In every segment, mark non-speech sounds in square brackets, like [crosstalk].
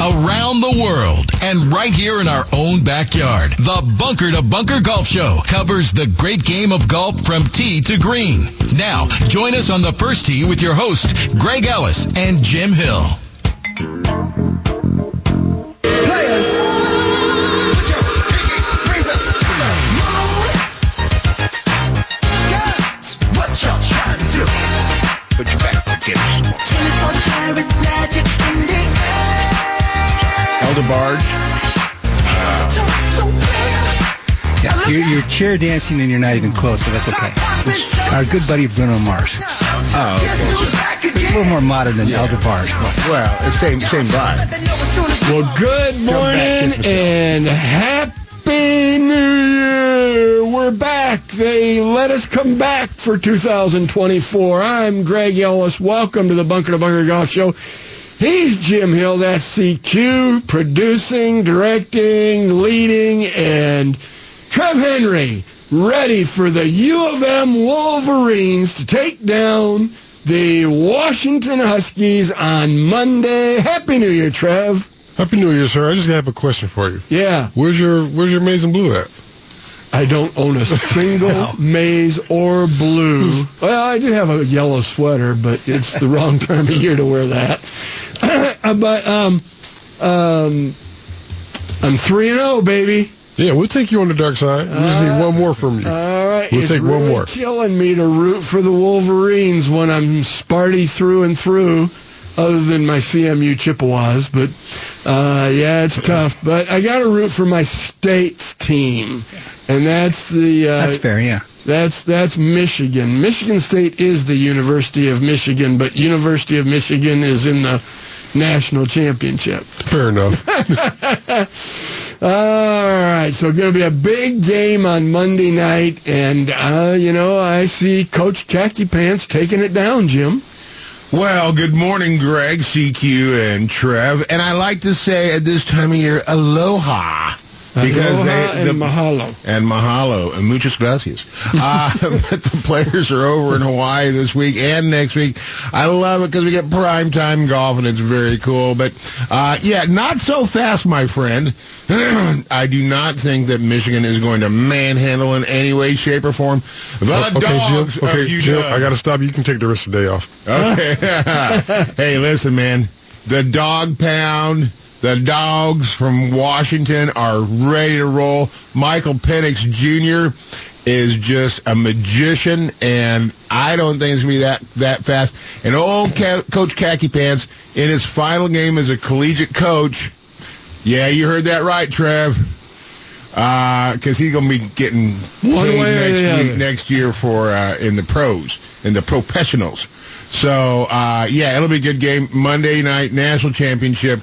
around the world, and right here in our own backyard. The Bunker to Bunker Golf Show covers the great game of golf from tee to green. Now, join us on the first tee with your hosts, Greg Ellis and Jim Hill. Put Elder Barge. Yeah, you're, you're chair dancing and you're not even close, but that's okay. Our good buddy Bruno Mars. Oh, okay. A little more modern than Elder Barge. Well, same same vibe. Well, good morning kiss myself. and happy New Year. We're back. They let us come back for 2024. I'm Greg Ellis. Welcome to the Bunker to Bunker Golf Show. He's Jim Hill. That's CQ, producing, directing, leading, and Trev Henry ready for the U of M Wolverines to take down the Washington Huskies on Monday. Happy New Year, Trev. Happy New Year, sir. I just have a question for you. Yeah. Where's your Where's your maize and blue at? I don't own a single [laughs] maize or blue. [laughs] Well, I do have a yellow sweater, but it's the wrong [laughs] time of year to wear that. [clears throat] but um, um, I'm three and zero, baby. Yeah, we'll take you on the dark side. We just need one more from you. All right, We'll it's take one more. killing me to root for the Wolverines when I'm Sparty through and through. Other than my CMU Chippewas, but uh, yeah, it's tough. But I got to root for my state's team, and that's the uh, That's fair, yeah. That's that's Michigan. Michigan State is the University of Michigan, but University of Michigan is in the national championship. Fair enough. [laughs] All right, so going to be a big game on Monday night, and uh, you know I see Coach Khaki Pants taking it down, Jim. Well, good morning, Greg, CQ, and Trev. And I like to say at this time of year, aloha. Because Aloha they, and mahalo. and mahalo and muchas gracias. [laughs] Uh, [laughs] but the players are over in Hawaii this week and next week. I love it because we get prime time golf and it's very cool. But uh, yeah, not so fast, my friend. [clears throat] I do not think that Michigan is going to manhandle in any way, shape, or form the okay, dogs Jim. Okay, of Jim. UW. I got to stop. You. You can take the rest of the day off. Okay. [laughs] hey, listen, man. The dog pound, the dogs from Washington are ready to roll. Michael Penix Jr. is just a magician, and I don't think it's going to be that, that fast. And old Ca- Coach Khaki Pants, in his final game as a collegiate coach, yeah, you heard that right, Trev. Because he's going to be getting One paid next, week, next year for uh, in the pros, in the professionals. So uh, yeah, it'll be a good game. Monday night national championship.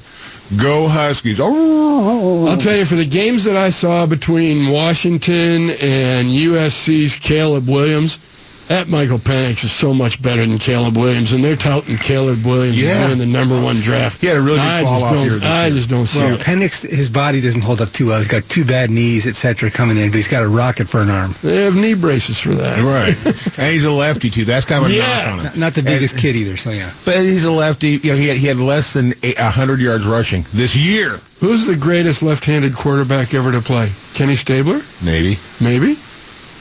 Go Huskies! Oh, I'll tell you, for the games that I saw between Washington and USC's Caleb Williams, that Michael Penix is so much better than Caleb Williams, and they're touting Caleb Williams Yeah. as winning the number one draft. He had a really good I fall just off don't, this I year. just don't see Well, it. Penix, his body doesn't hold up too well. He's got two bad knees, etc., coming in, but he's got a rocket for an arm. They have knee braces for that. right. [laughs] and he's a lefty too. That's kind of a Yeah. knock on him. Not, not the biggest kid either, so yeah. But he's a lefty. You know, he had, he had less than a hundred yards rushing this year. Who's the greatest left-handed quarterback ever to play? Kenny Stabler? Maybe. Maybe.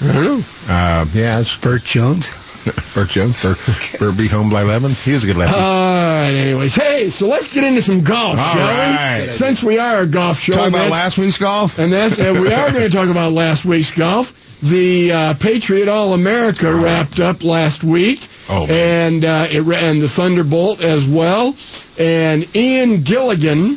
I don't know. Uh, yeah, it's Burt Jones. [laughs] Burt Jones. Burt, Burt be home by eleven. He was a good lefty. All right. Anyways, hey, so let's get into some golf, All shall right. we? Since we are a golf show, Talk about last week's golf. And that's and we are going to talk about last week's golf. The uh, Patriot All America wrapped up last week, Oh, man. and uh, it and the Thunderbolt as well. And Ian Gilligan,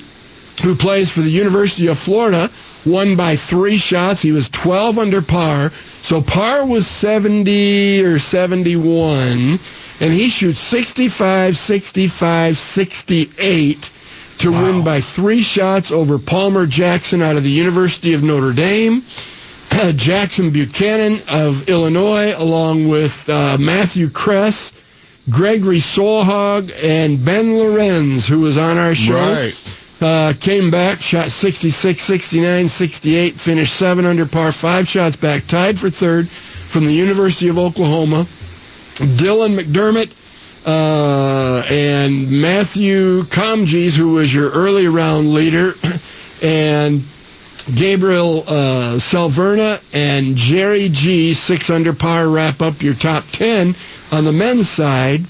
who plays for the University of Florida, won by three shots. He was 12 under par, so par was 70 or 71, and he shoots 65, 65, 68 to win by three shots over Palmer Jackson out of the University of Notre Dame. [laughs] Jackson Buchanan of Illinois, along with uh, Matthew Kress, Gregory Solhaug, and Ben Lorenz, who was on our show. Right. Uh, came back, shot 66, 69, 68, finished 7 under par, 5 shots back, tied for third from the University of Oklahoma. Dylan McDermott uh, and Matthew Comegys, who was your early round leader, [clears throat] and Gabriel uh, Salverna and Jerry G, six under par, wrap up your top 10 on the men's side.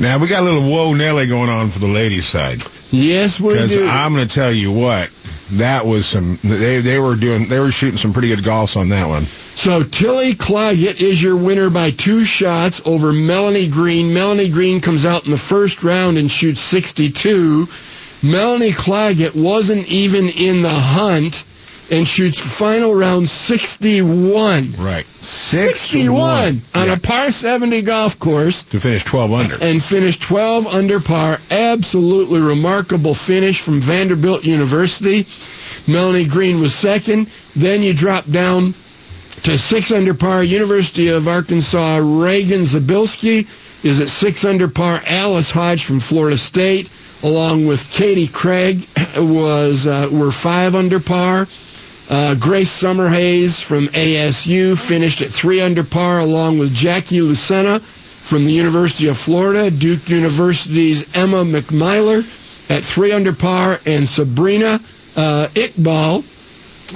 Now we got a little whoa Nelly going on for the ladies' side. Yes, we Because do. I'm going to tell you what, that was some. They they were doing. They were shooting some pretty good golfs on that one. So Tilly Claggett is your winner by two shots over Melanie Green. Melanie Green comes out in the first round and shoots 62. Melanie Claggett wasn't even in the hunt and shoots final round 61. Right. 61 on Yeah. a par 70 golf course to finish 12 under. and finish 12 under par. Absolutely remarkable finish from Vanderbilt University. Melanie Green was second. Then you drop down to six under par. University of Arkansas, Reagan Zabilski is at six under par. Alice Hodge from Florida State, along with Katie Craig, [laughs] was uh, were five under par. Uh, Grace Summerhays from ASU finished at three under par, along with Jackie Lucena from the University of Florida. Duke University's Emma McMyler at three under par, and Sabrina uh, Iqbal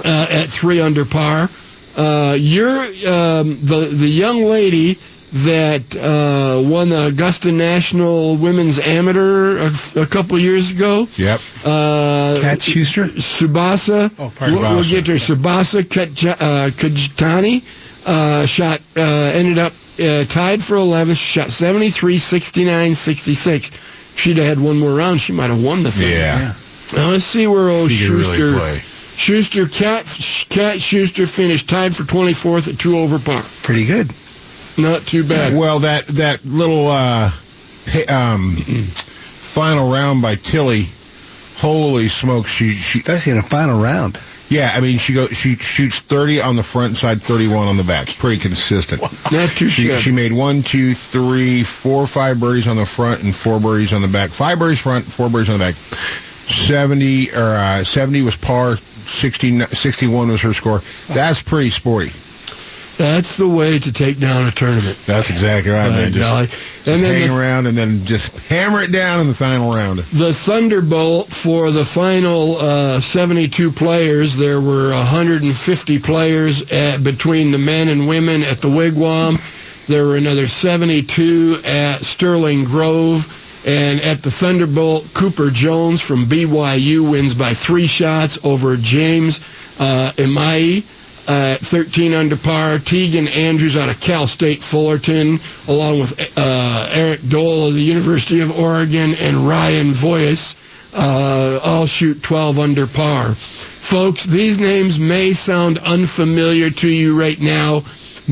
uh, at three under par. Uh, you're um, the the young lady that uh, won the Augusta National Women's Amateur a, a couple years ago. Yep. Uh, Kat Schuster? Tsubasa. Oh, pardon. We'll, we'll get to her. Tsubasa Kaj- uh, Kajitani uh, shot uh, ended up uh, tied for 11th, shot 73, 69, 66. If she'd have had one more round, she might have won the thing. Yeah. Now let's see where old She could really Schuster. play. Schuster, Cat, Cat Schuster finished tied for 24th at two over par. Pretty good. Not too bad. Well, that that little uh, um, final round by Tilly. Holy smokes! She she Especially in a final round. yeah. I mean, she go she shoots 30 on the front side, 31 on the back. Pretty consistent. [laughs] Not too She, shabby. she made one, two, three, four, five birdies on the front and four birdies on the back. Five birdies front, four birdies on the back. 70 or uh, 70 was par. 60, 61 was her score. That's pretty sporty. That's the way to take down a tournament. That's exactly right, man. Just, And then hang the- around and then just hammer it down in the final round. The Thunderbolt for the final uh, 72 players, there were 150 players at, between the men and women at the Wigwam. There were another 72 at Sterling Grove. And at the Thunderbolt, Cooper Jones from BYU wins by three shots over James uh, Imai uh, 13 under par. Tegan Andrews out of Cal State Fullerton, along with uh, Eric Dole of the University of Oregon and Ryan Voyes, uh, all shoot 12 under par. Folks, these names may sound unfamiliar to you right now,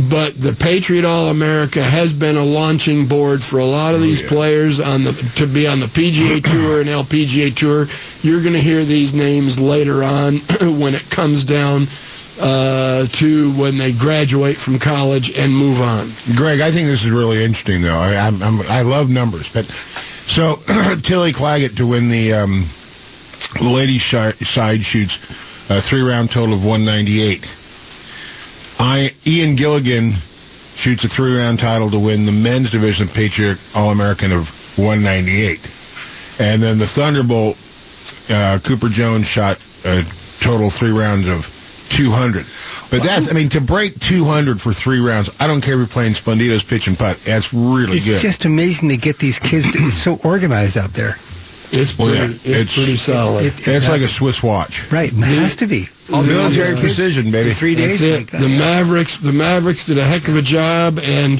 but the Patriot All America has been a launching board for a lot of these players on the to be on the PGA [clears throat] Tour and LPGA Tour. You're going to hear these names later on [clears throat] when it comes down uh, to when they graduate from college and move on. Greg, I think this is really interesting, though. I, I'm, I'm, I love numbers, but so [clears throat] Tilly Claggett to win the um, ladies' side shoots a three-round total of 198. I Ian Gilligan shoots a three-round title to win the men's division Patriot All-American of 198, and then the Thunderbolt uh, Cooper Jones shot a total three rounds of 200. But that's, I mean, to break 200 for three rounds, I don't care if you're playing Splendido's pitch and putt. That's really It's good. It's just amazing to get these kids to, it's so organized out there. It's Well, pretty, yeah, it's, it's- pretty solid. It- it's like a Swiss watch. Right, it has to be. All Military kids precision, baby. in Three That's days. it. my God, The yeah. Mavericks, the Mavericks did a heck of a job, and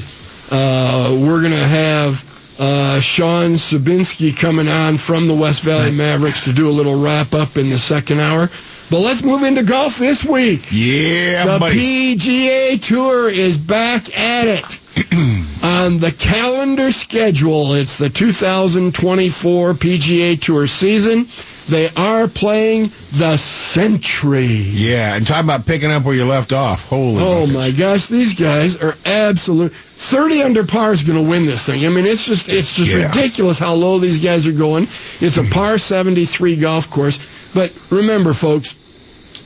uh, we're going to have uh, Sean Sabinski coming on from the West Valley Mavericks to do a little wrap up in the second hour. But let's move into golf this week. Yeah, The buddy. PGA Tour is back at it. [clears throat] On the calendar schedule, it's the 2024 PGA Tour season. They are playing the Sentry. yeah, and talking about picking up where you left off. Holy. Oh my gosh, these guys are absolute. Thirty under par is going to win this thing. I mean, it's just it's just Yeah. ridiculous how low these guys are going. It's a par seventy three golf course, but remember, folks,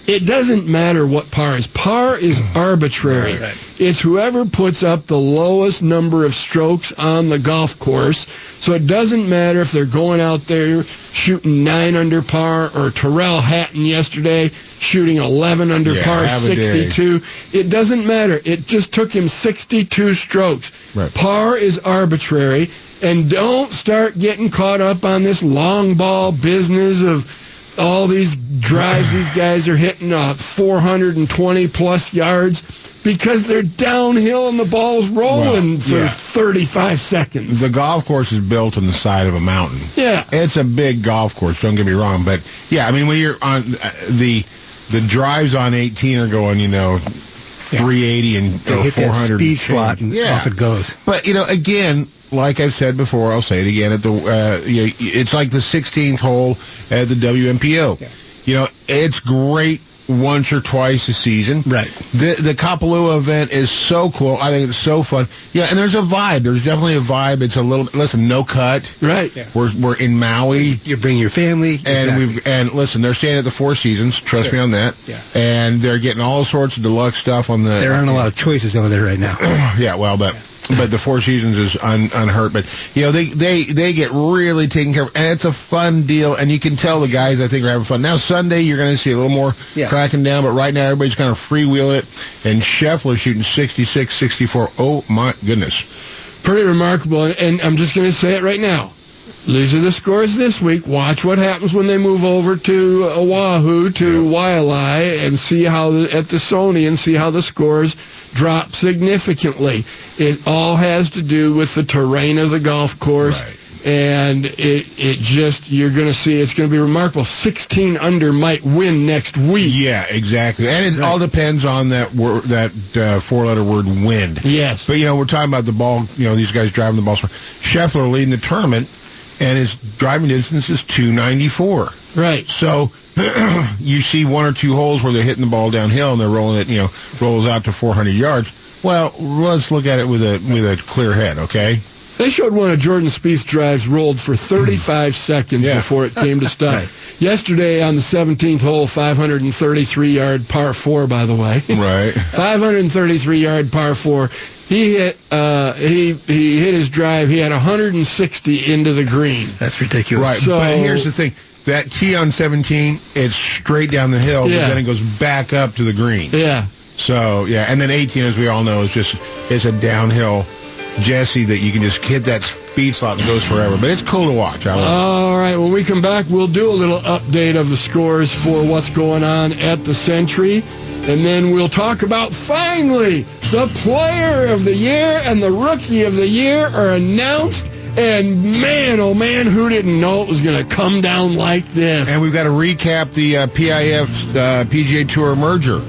it doesn't matter what par is. Par is arbitrary. It's whoever puts up the lowest number of strokes on the golf course. So it doesn't matter if they're going out there shooting nine under par or Tyrrell Hatton yesterday shooting 11 under Yeah, par have a day. 62. It doesn't matter. It just took him 62 strokes. Right. Par is arbitrary. And don't start getting caught up on this long ball business of all these drives these guys are hitting uh, 420 plus yards because they're downhill and the ball's rolling Well, for yeah. 35 seconds. The golf course is built on the side of a mountain. yeah. It's a big golf course. Don't get me wrong, but yeah, I mean when you're on uh, the the drives on 18 are going, you know, 380 and They hit that 400 speed and slot and yeah. off it goes. But you know, again, like I've said before, I'll say it again. At the, uh, you know, it's like the 16th hole at the WMPO. You know, it's great once or twice a season. Right. The the Kapalua event is so cool. I think it's so fun. Yeah, and there's a vibe. There's definitely a vibe. It's a little listen, no cut. Right. We're we're in Maui. You bring your family. And exactly. we've and listen, they're staying at the Four Seasons. Trust me on that. Yeah. And they're getting all sorts of deluxe stuff on the. There aren't a lot of choices over there right now. [clears throat] Yeah, well, but but the Four Seasons is un, unhurt. But you know they they they get really taken care of, and it's a fun deal. And you can tell the guys I think are having fun. Now Sunday you're going to see a little more Yeah. cracking down, but right now everybody's kind of freewheel it. And Scheffler shooting 66, 64. Oh my goodness! Pretty remarkable. And I'm just going to say it right now. These are the scores this week. Watch what happens when they move over to Oahu, to Waialae, and see how the, at the Sony and see how the scores drop significantly. It all has to do with the terrain of the golf course. Right. And it, it just, you're going to see, it's going to be remarkable. 16 under might win next week. Yeah, exactly. And it all depends on that word, that uh, four letter word wind. Yes. But you know, we're talking about the ball. You know, these guys driving the ball. Scheffler leading the tournament, and his driving distance is 294. Right. So [clears throat] you see one or two holes where they're hitting the ball downhill and they're rolling it. You know, rolls out to 400 yards. Well, let's look at it with a with a clear head. Okay. They showed one of Jordan Spieth's drives rolled for 35 seconds Yeah. before it came to [laughs] stop. Right. Yesterday on the 17th hole, 533 yard par four, by the way. [laughs] Right. 533 yard par four. He hit uh, he he hit his drive. He had 160 into the green. That's ridiculous. Right. So- but here's the thing. That tee on 17, it's straight down the hill, Yeah. but then it goes back up to the green. Yeah. So yeah, and then 18, as we all know, is just it's a downhill Jesse that you can just hit that speed slot and goes forever. But it's cool to watch. All right. When we come back, we'll do a little update of the scores for what's going on at the Sentry. And then we'll talk about finally the player of the year and the rookie of the year are announced. And man, oh man, who didn't know it was going to come down like this? And we've got to recap the uh, PIF uh, PGA Tour merger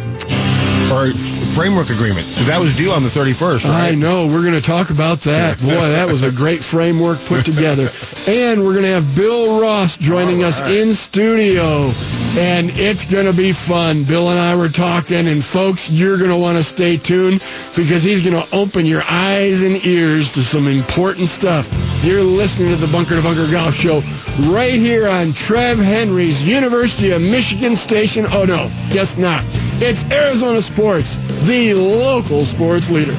or framework agreement because that was due on the 31st. I know. We're going to talk about that. Boy, that was a great framework put [laughs] together. And we're going to have Bill Ross joining us in studio. And it's going to be fun. Bill and I were talking, and folks, you're going to want to stay tuned because he's going to open your eyes and ears to some important stuff. You're listening to the Bunker to Bunker Golf Show right here on Trev Henry's University of Michigan station. Oh, no, guess not. It's Arizona Sports, the local sports leader.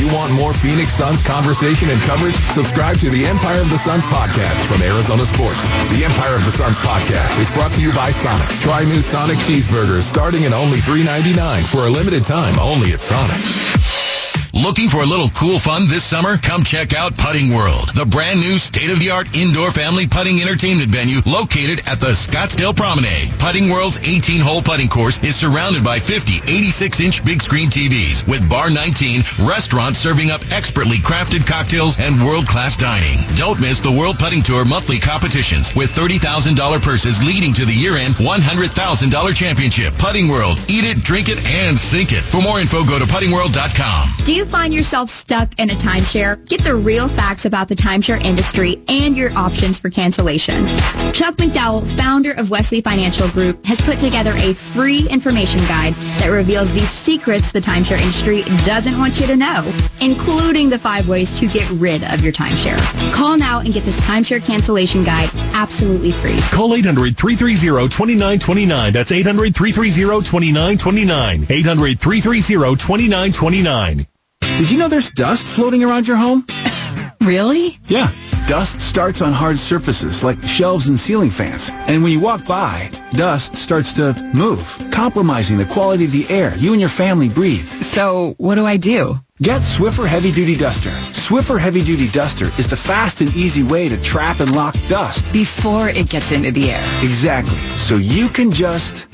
You want more Phoenix Suns conversation and coverage? Subscribe to the Empire of the Suns podcast from Arizona Sports. The Empire of the Suns podcast is brought to you by Sonic. Try new Sonic cheeseburgers starting at only $3.99 for a limited time only at Sonic. Looking for a little cool fun this summer? Come check out Putting World, the brand new state-of-the-art indoor family putting entertainment venue located at the Scottsdale Promenade. Putting World's 18-hole putting course is surrounded by 50 86-inch big screen TVs with Bar 19 restaurants serving up expertly crafted cocktails and world-class dining. Don't miss the World Putting Tour monthly competitions with $30,000 purses leading to the year-end $100,000 championship. Putting World. Eat it, drink it, and sink it. For more info, go to puttingworld.com. Do you find yourself stuck in a timeshare? Get the real facts about the timeshare industry and your options for cancellation. Chuck McDowell, founder of Wesley Financial Group, has put together a free information guide that reveals the secrets the timeshare industry doesn't want you to know, including the five ways to get rid of your timeshare. Call now and get this timeshare cancellation guide absolutely free. Call 800-330-2929. That's 800-330-2929. 800-330-2929. Did you know there's dust floating around your home? [coughs] Really? Yeah. Dust starts on hard surfaces like shelves and ceiling fans. And when you walk by, dust starts to move, compromising the quality of the air you and your family breathe. So, what do I do? Get Swiffer Heavy Duty Duster. Swiffer Heavy Duty Duster is the fast and easy way to trap and lock dust. Before it gets into the air. Exactly. So you can just...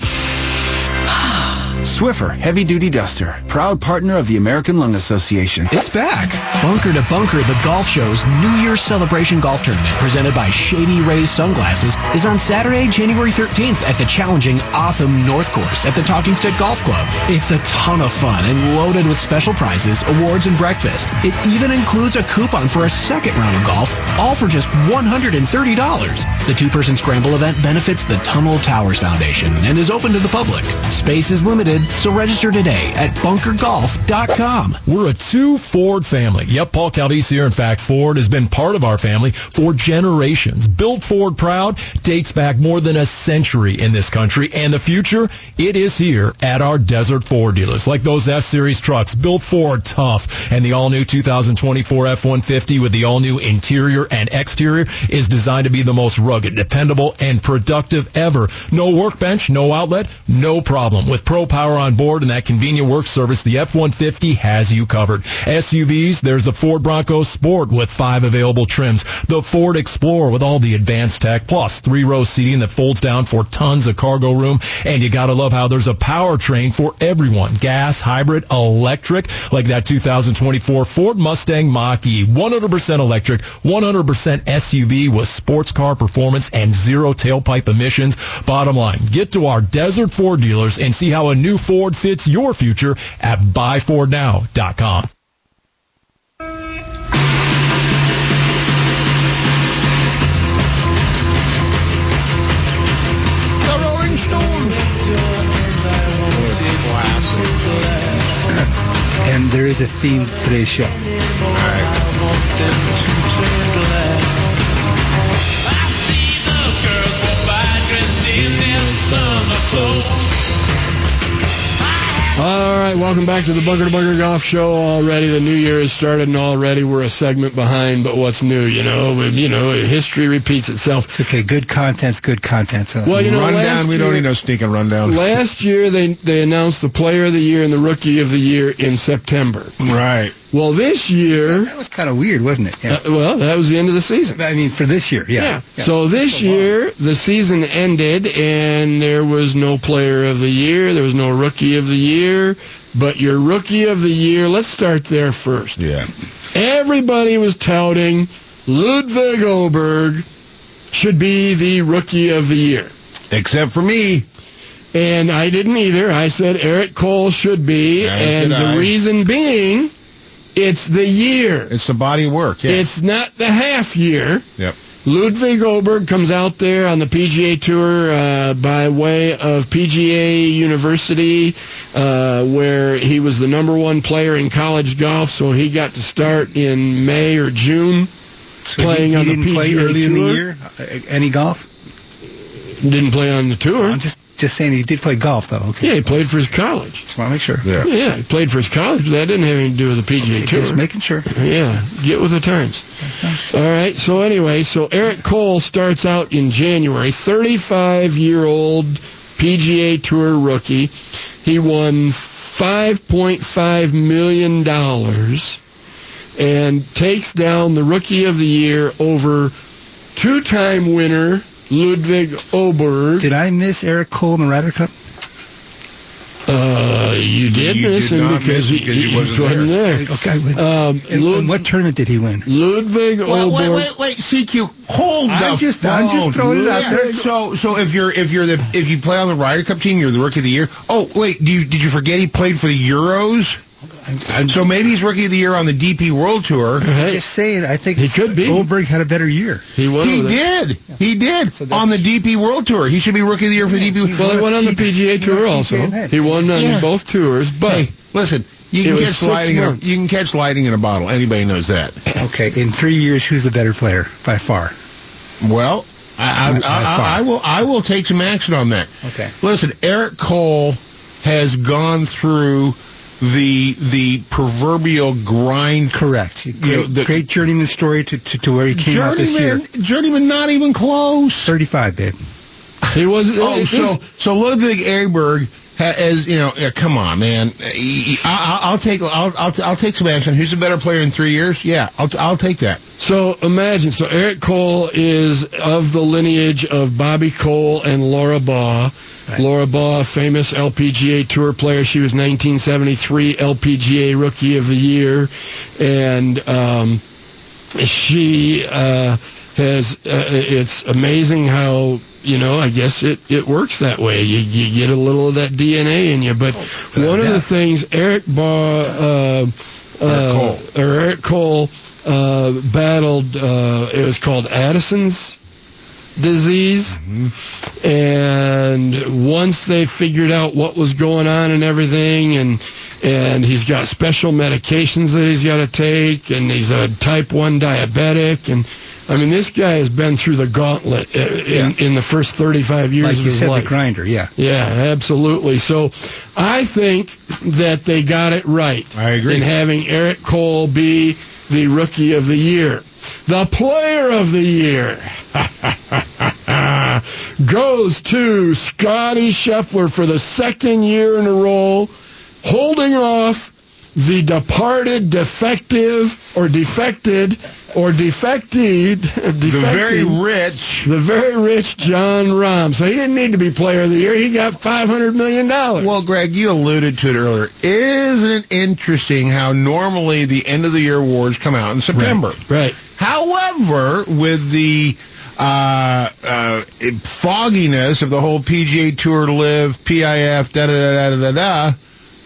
Swiffer Heavy Duty Duster, proud partner of the American Lung Association. It's back. Bunker to Bunker, the golf show's New Year's celebration golf tournament presented by Shady Rays Sunglasses is on Saturday, January 13th at the challenging O'odham North Course at the Talking Stick Golf Club. It's a ton of fun and loaded with special prizes, awards, and breakfast. It even includes a coupon for a second round of golf, all for just $130. The two-person scramble event benefits the Tunnel Towers Foundation and is open to the public. Space is limited, so register today at bunkergolf.com. We're a two Ford family. Yep, Paul Calvisi here. In fact, Ford has been part of our family for generations. Built Ford proud dates back more than a century in this country, and the future, it is here at our Desert Ford dealers. Like those F-Series trucks, built Ford tough, and the all-new 2024 F-150 with the all-new interior and exterior is designed to be the most rugged, dependable, and productive ever. No workbench, no outlet, no problem. With Pro Power on board and that convenient work service, the F-150 has you covered. SUVs, there's the Ford Bronco Sport with five available trims, the Ford Explorer with all the advanced tech, plus three-row seating that folds down for tons of cargo room, and you gotta love how there's a powertrain for everyone. Gas, hybrid, electric, like that 2024 Ford Mustang Mach-E, 100% electric, 100% SUV with sports car performance and zero tailpipe emissions. Bottom line, get to our Desert Ford dealers and see how a new Ford fits your future at buyfordnow.com. The Rolling Stones. And there is a theme to today's show. All right, welcome back to the Bunker to Bunker Golf Show. Already, the new year has started, and already we're a segment behind. But what's new? You know, you know, history repeats itself. It's okay. Good content's good content. So. Well, you know, rundown. We don't need no sneaking rundown. Last year, they they announced the Player of the Year and the Rookie of the Year in September. Right. Well, this year, that was kind of weird, wasn't it? Yeah. uh, well, that was the end of the season. I mean, for this year, yeah. Yeah. So this year, the season ended, and there was no Player of the Year, there was no Rookie of the Year. But your Rookie of the Year, let's start there first. Yeah. Everybody was touting Ludvig Åberg should be the Rookie of the Year. Except for me. And I didn't either. I said Eric Cole should be, and the I. reason being, it's the year. It's the body of work. Yeah. It's not the half year. Yep. Ludvig Åberg comes out there on the PGA Tour uh, by way of PGA University, uh, where he was the number one player in college golf. So he got to start in May or June, So playing he, he on the didn't PGA play early in the year. Any golf? Didn't play on the tour. Just just saying he did play golf though. Okay. Yeah, he played for his college. Just want to make sure. Yeah. Yeah, he played for his college, but that didn't have anything to do with the PGA Tour. Just making sure. Yeah, get with the times. All right, so anyway, so Eric Cole starts out in January, 35 year old PGA Tour rookie. He won $5.5 million and takes down the Rookie of the Year over two time winner Ludvig Åberg. Did I miss Eric Cole in the Ryder Cup? Uh, you did You miss did him because, miss he, because he he wasn't there. Okay. but- Um, and, Lud- and what tournament did he win? Ludvig Wait, Åberg. wait, wait, wait, CQ, hold I'm the just- I'm just phone. throwing it out there. So, so if you're if you're the if you play on the Ryder Cup team, you're the rookie of the year. Oh, wait, do you, did you forget he played for the Euros? So maybe he's rookie of the year on the DP World Tour. Hey, Just saying, I think He could be. Goldberg had a better year. he won. He over there. did. He did So on the DP World Tour. He should be rookie of the year for the DP. Well, he won on the PGA he Tour won also. He won uh, on Yeah. both tours, but Hey, listen. You can catch six lightning. In a, you can catch lightning in a bottle. Anybody knows that. Okay, in three years, who's the better player by far? Well, I, I, By I, far. I, I will. I will take some action on that. Okay. Listen, Eric Cole has gone through the the proverbial grind. Correct. know, Great, the- great journeyman story to, to, to where he came out this year. Journeyman, journeyman, not even close. 35, babe. he was. Oh, it- so it's- so Ludvig Åberg ha- as you know, yeah, come on, man. I, I, I'll take I'll, I'll I'll take some action. Who's a better player in three years? Yeah, I'll I'll take that. So imagine, so Eric Cole is of the lineage of Bobby Cole and Laura Baugh. Right. Laura Baugh, famous LPGA Tour player. She was 1973 LPGA Rookie of the Year, and um, she uh, has. Uh, it's amazing how you know. I guess it it works that way. You you get a little of that DNA in you. But one of the things Eric Baugh. Uh, uh, Cole. or Eric Cole uh, battled. Uh, it was called Addison's disease, and once they figured out what was going on and everything, and and he's got special medications that he's got to take, and he's a type one diabetic, and I mean this guy has been through the gauntlet in in the first thirty five years Like of his said, life. the grinder, yeah. Yeah, absolutely. So I think that they got it right. I agree. In having Eric Cole be the rookie of the year. The player of the year [laughs] goes to Scottie Scheffler for the second year in a row, holding off the departed, defective, or defected, or defected, [laughs] The very rich. the very rich Jon Rahm. So he didn't need to be player of the year. He got $500 million. Well, Greg, you alluded to it earlier. Isn't it interesting how normally the end of the year awards come out in September? right. However, with the uh, uh, fogginess of the whole PGA Tour LIV, PIF, da da da da da da,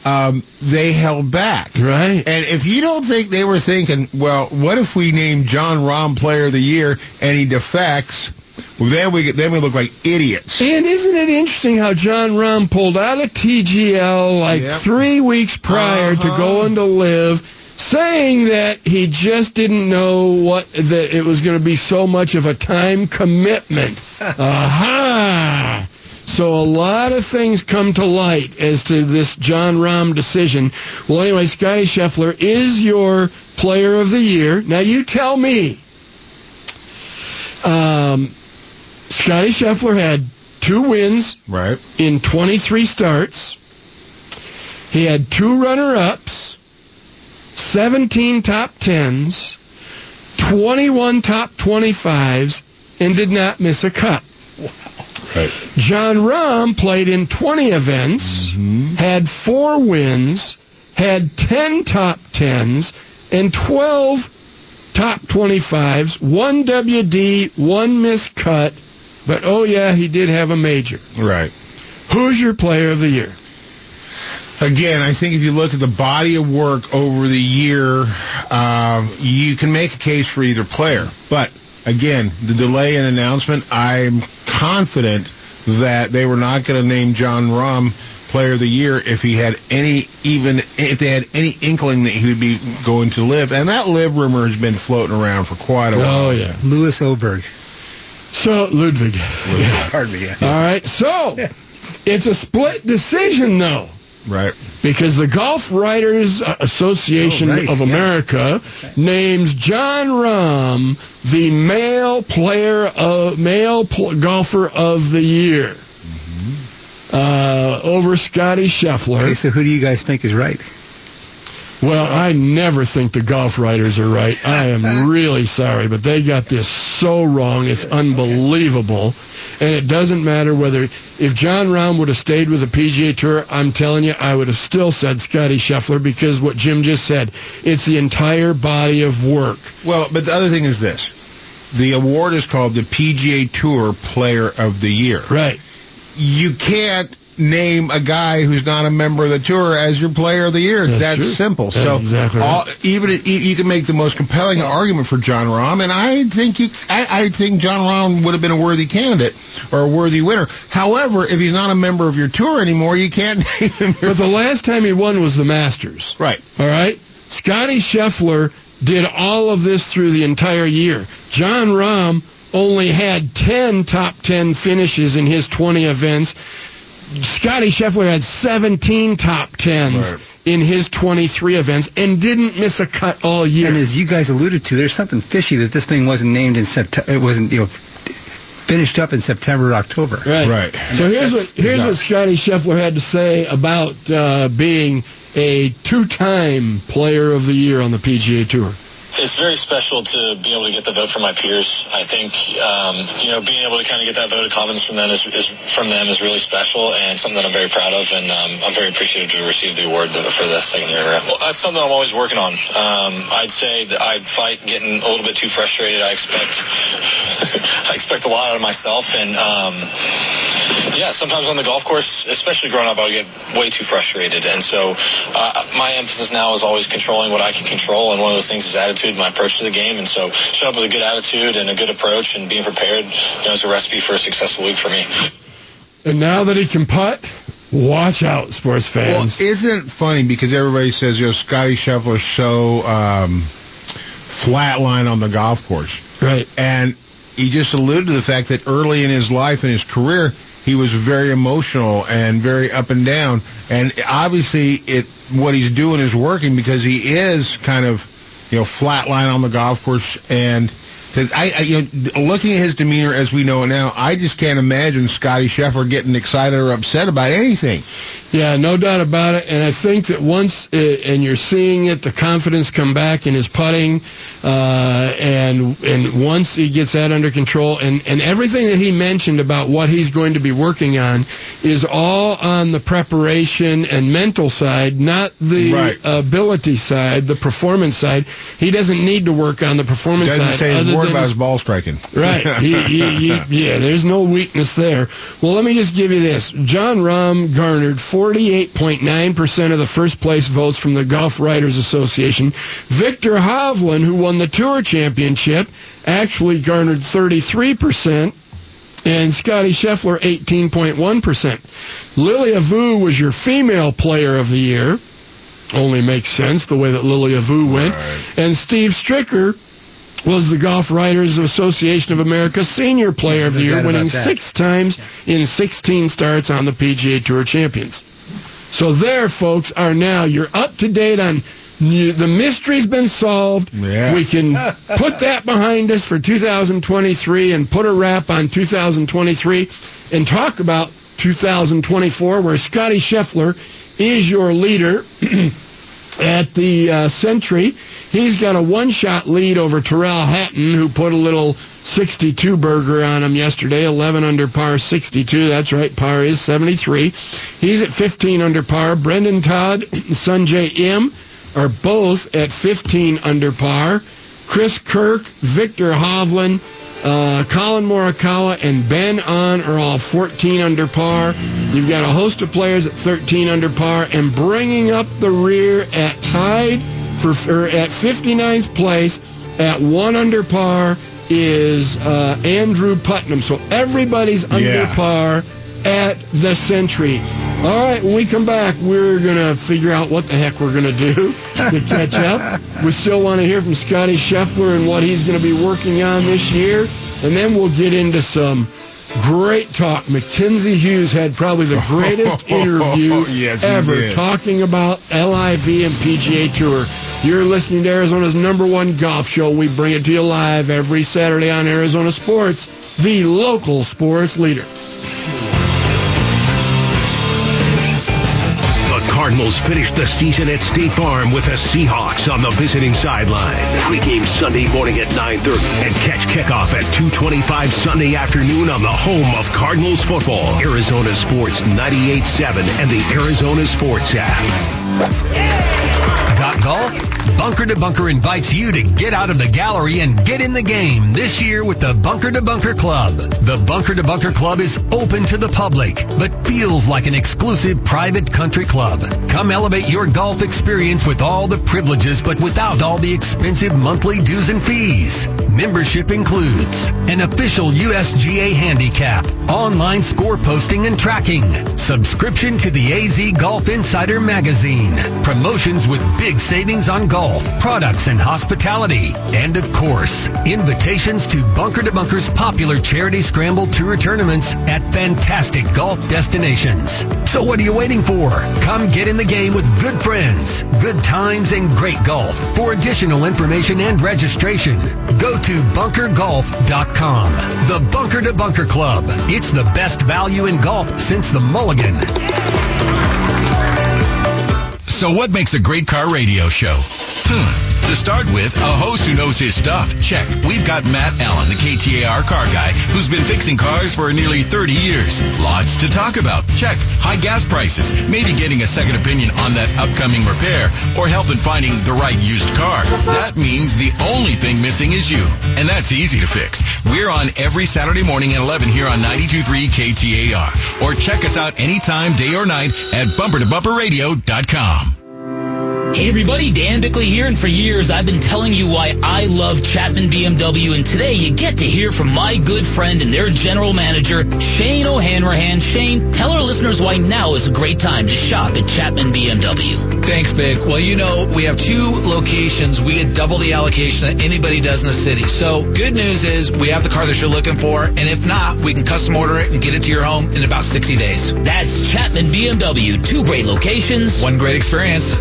um, they held back. Right. And if you don't think they were thinking, well, what if we name Jon Rahm Player of the Year and he defects? Well, then we then we look like idiots. And isn't it interesting how Jon Rahm pulled out of TGL like Yep. three weeks prior to Uh-huh. going to LIV, saying that he just didn't know what that it was going to be so much of a time commitment. [laughs] Aha! So a lot of things come to light as to this Jon Rahm decision. Well, anyway, Scottie Scheffler is your player of the year. Now you tell me. Um, Scottie Scheffler had two wins Right. in 23 starts. He had two runner-ups, 17 top 10s, 21 top 25s, and did not miss a cut. Right. Jon Rahm played in 20 events, had four wins, had 10 top 10s, and 12 top 25s, one WD, one missed cut, but oh yeah, he did have a major. Right. Who's your player of the year? Again, I think if you look at the body of work over the year, um, you can make a case for either player. But again, the delay in announcement, I'm confident that they were not going to name Jon Rahm player of the year if he had any even if they had any inkling that he would be going to LIV and that LIV rumor has been floating around for quite a oh, while Oh yeah. Lewis Åberg. So Ludvig. [laughs] Pardon me. Yeah. All right. So [laughs] it's a split decision though. Right because the Golf Writers Association Oh, right, of yeah. America names Jon Rahm the male player of male pl- golfer of the year uh, over Scottie Scheffler. Okay, so who do you guys think is right? Well, I never think the golf writers are right. I am [laughs] really sorry, but they got this so wrong. It's unbelievable. And it doesn't matter whether, if Jon Rahm would have stayed with the PGA Tour, I'm telling you, I would have still said Scottie Scheffler because what Jim just said, it's the entire body of work. well but the other thing is this the award is called the PGA Tour Player of the Year Right. you can't name a guy who's not a member of the tour as your player of the year. It's That's that true. simple. That's so exactly all, right. even you can make the most compelling argument for Jon Rahm, and I think you, I, I think Jon Rahm would have been a worthy candidate or a worthy winner. However, if he's not a member of your tour anymore, you can't [laughs] name him. But the last time he won was the Masters. right. All right? Scottie Scheffler did all of this through the entire year. Jon Rahm only had 10 top 10 finishes in his 20 events. Scottie Scheffler had 17 top 10s Right. in his 23 events and didn't miss a cut all year. And as you guys alluded to, there's something fishy that this thing wasn't named in September. It wasn't, you know, finished up in September or October. Right. Right. So here's That's what here's what. Scottie Scheffler had to say about uh, being a two-time Player of the Year on the PGA Tour. It's very special to be able to get the vote from my peers. I think, um, you know, being able to kind of get that vote of confidence from them is, is from them is really special and something that I'm very proud of, and um, I'm very appreciative to receive the award for the second year. Well, that's something I'm always working on. Um, I'd say that I fight getting a little bit too frustrated. I expect, [laughs] I expect a lot out of myself, and um, yeah, sometimes on the golf course, especially growing up, I would get way too frustrated. And so uh, my emphasis now is always controlling what I can control. And one of those things is attitude, my approach to the game. And so showing up with a good attitude and a good approach and being prepared you know, is a recipe for a successful week for me. And now that he can putt, watch out, sports Well, fans. isn't it funny because everybody says, you know, Scottie Scheffler's so um, flatline on the golf course. right. And he just alluded to the fact that early in his life and his career, he was very emotional and very up and down. And obviously, it what he's doing is working because he is kind of, you know, flatline on the golf course. And 'cause I, I, you know, looking at his demeanor as we know it now, I just can't imagine Scottie Scheffler getting excited or upset about anything. Yeah, no doubt about it. And I think that once, uh, and you're seeing it, the confidence come back in his putting, uh, and and once he gets that under control, and and everything that he mentioned about what he's going to be working on is all on the preparation and mental side, not the Right. ability side, the performance side. He doesn't need to work on the performance Doesn't side. Say a other word than about his ball striking. Right. [laughs] He, he, he, yeah, there's no weakness there. Well, let me just give you this. Jon Rahm garnered 48.9% of the first place votes from the Golf Writers Association. Viktor Hovland, who won the Tour Championship, actually garnered 33%. And Scottie Scheffler, 18.1%. Lilia Vu was your female player of the year. Only makes sense the way that Lilia Vu went. And Steve Stricker was the Golf Writers Association of America Senior Player of the Year, winning six times in 16 starts on the PGA Tour Champions. So there, folks, are now. You're up to date on the mystery's been solved. Yeah. We can [laughs] put that behind us for 2023 and put a wrap on 2023 and talk about 2024, where Scottie Scheffler is your leader [clears throat] at the uh, Sentry. He's got a one-shot lead over Tyrrell Hatton, who put a little 62 burger on him yesterday. 11 under par, 62. That's right, par is 73. He's at 15 under par. Brendon Todd, Sungjae Im are both at 15 under par. Chris Kirk, Viktor Hovland, uh, Collin Morikawa, and Ben An are all 14 under par. You've got a host of players at 13 under par, and bringing up the rear at tied for or at 59th place at one under par is uh, Andrew Putnam. So everybody's under Yeah. par at the Sentry. All right, when we come back, we're going to figure out what the heck we're going to do to catch up. We still want to hear from Scottie Scheffler and what he's going to be working on this year. And then we'll get into some great talk. Mackenzie Hughes had probably the greatest [laughs] interview Yes, ever talking about LIV and PGA Tour. You're listening to Arizona's number one golf show. We bring it to you live every Saturday on Arizona Sports, the local sports leader. Cardinals finished the season at State Farm with the Seahawks on the visiting sideline. Pregame Sunday morning at 9.30 and catch kickoff at 2.25 Sunday afternoon on the home of Cardinals football. Arizona Sports 98.7 and the Arizona Sports app. Got golf? Bunker to Bunker invites you to get out of the gallery and get in the game this year with the Bunker to Bunker Club. The Bunker to Bunker Club is open to the public, but feels like an exclusive private country club. Come elevate your golf experience with all the privileges, but without all the expensive monthly dues and fees. Membership includes an official USGA handicap, online score posting and tracking, subscription to the AZ Golf Insider magazine, promotions with big savings on golf, products and hospitality, and of course, invitations to Bunker to Bunker's popular charity scramble tour tournaments at fantastic golf destinations. So what are you waiting for? Come get in the game with good friends, good times, and great golf. For additional information and registration, go to bunkergolf.com. The Bunker to Bunker Club. It's the best value in golf since the Mulligan. So what makes a great car radio show? Hmm. To start with, a host who knows his stuff. Check. We've got Matt Allen, the KTAR car guy, who's been fixing cars for nearly 30 years. Lots to talk about. Check. High gas prices. Maybe getting a second opinion on that upcoming repair or help in finding the right used car. That means the only thing missing is you. And that's easy to fix. We're on every Saturday morning at 11 here on 92.3 KTAR. Or check us out anytime, day or night at bumpertobumperradio.com. Hey everybody, Dan Bickley here, and for years I've been telling you why I love Chapman BMW, and today you get to hear from my good friend and their general manager, Shane O'Hanrahan. Shane, tell our listeners why now is a great time to shop at Chapman BMW. Thanks, Big. Well, you know, we have two locations. We get double the allocation that anybody does in the city. So good news is we have the car that you're looking for, and if not, we can custom order it and get it to your home in about 60 days. That's Chapman BMW. Two great locations. One great experience.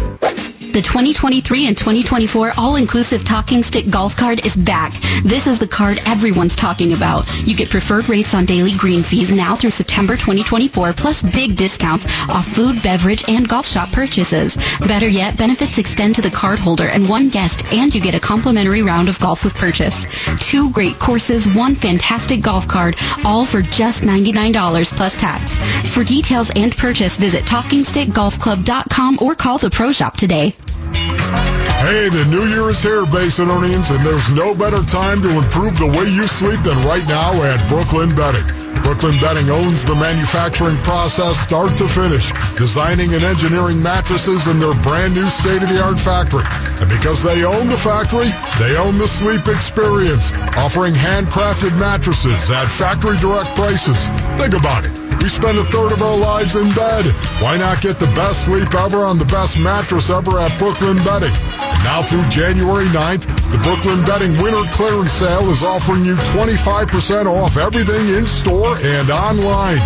The 2023 and 2024 all-inclusive talking stick golf card is back. This is the card everyone's talking about. You get preferred rates on daily green fees now through September 2024, plus big discounts off food, beverage, and golf shop purchases. Better yet, benefits extend to the card holder and one guest, and you get a complimentary round of golf with purchase. Two great courses, one fantastic golf card, all for just $99 plus tax. For details and purchase, visit TalkingStickGolfClub.com or call the Pro Shop today. Hey, the new year is here, Basinonians, and there's no better time to improve the way you sleep than right now at Brooklyn Bedding. Brooklyn Bedding owns the manufacturing process start to finish, designing and engineering mattresses in their brand new state-of-the-art factory. And because they own the factory, they own the sleep experience, offering handcrafted mattresses at factory direct prices. Think about it. We spend a third of our lives in bed. Why not get the best sleep ever on the best mattress ever at Brooklyn Bedding? And now through January 9th, the Brooklyn Bedding Winter Clearance Sale is offering you 25% off everything in store and online.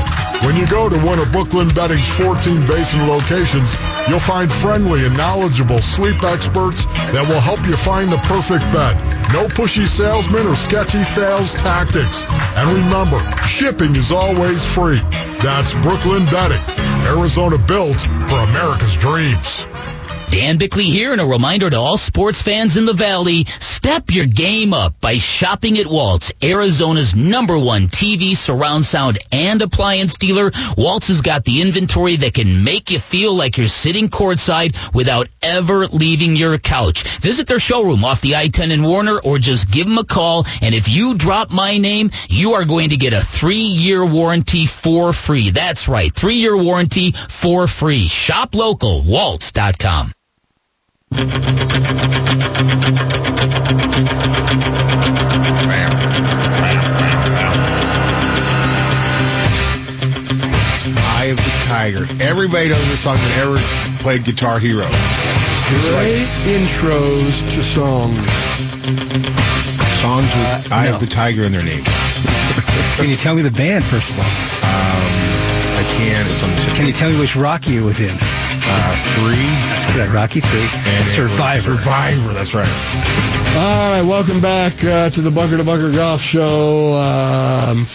When you go to one of Brooklyn Bedding's 14 basin locations, you'll find friendly and knowledgeable sleep experts that will help you find the perfect bed. No pushy salesmen or sketchy sales tactics. And remember, shipping is always free. That's Brooklyn Bedding, Arizona built for America's dreams. Dan Bickley here, and a reminder to all sports fans in the Valley, step your game up by shopping at Waltz, Arizona's number one TV, surround sound, and appliance dealer. Waltz has got the inventory that can make you feel like you're sitting courtside without ever leaving your couch. Visit their showroom off the I-10 in Warner, or just give them a call, and if you drop my name, you are going to get a three-year warranty for free. That's right, three-year warranty for free. Shop local, waltz.com. Eye of the Tiger. Everybody knows this song that ever played Guitar Hero. Great intros to songs. Songs with Eye no. of the Tiger in their name. Can you tell me the band, first of all? Um, I can. It's on the tip. Can you tell me which Rocky it was in? Uh, three. That's good. Rocky 3. And Survivor. Survivor, that's right. All right, welcome back uh, to the Bunker to Bunker Golf Show. Um,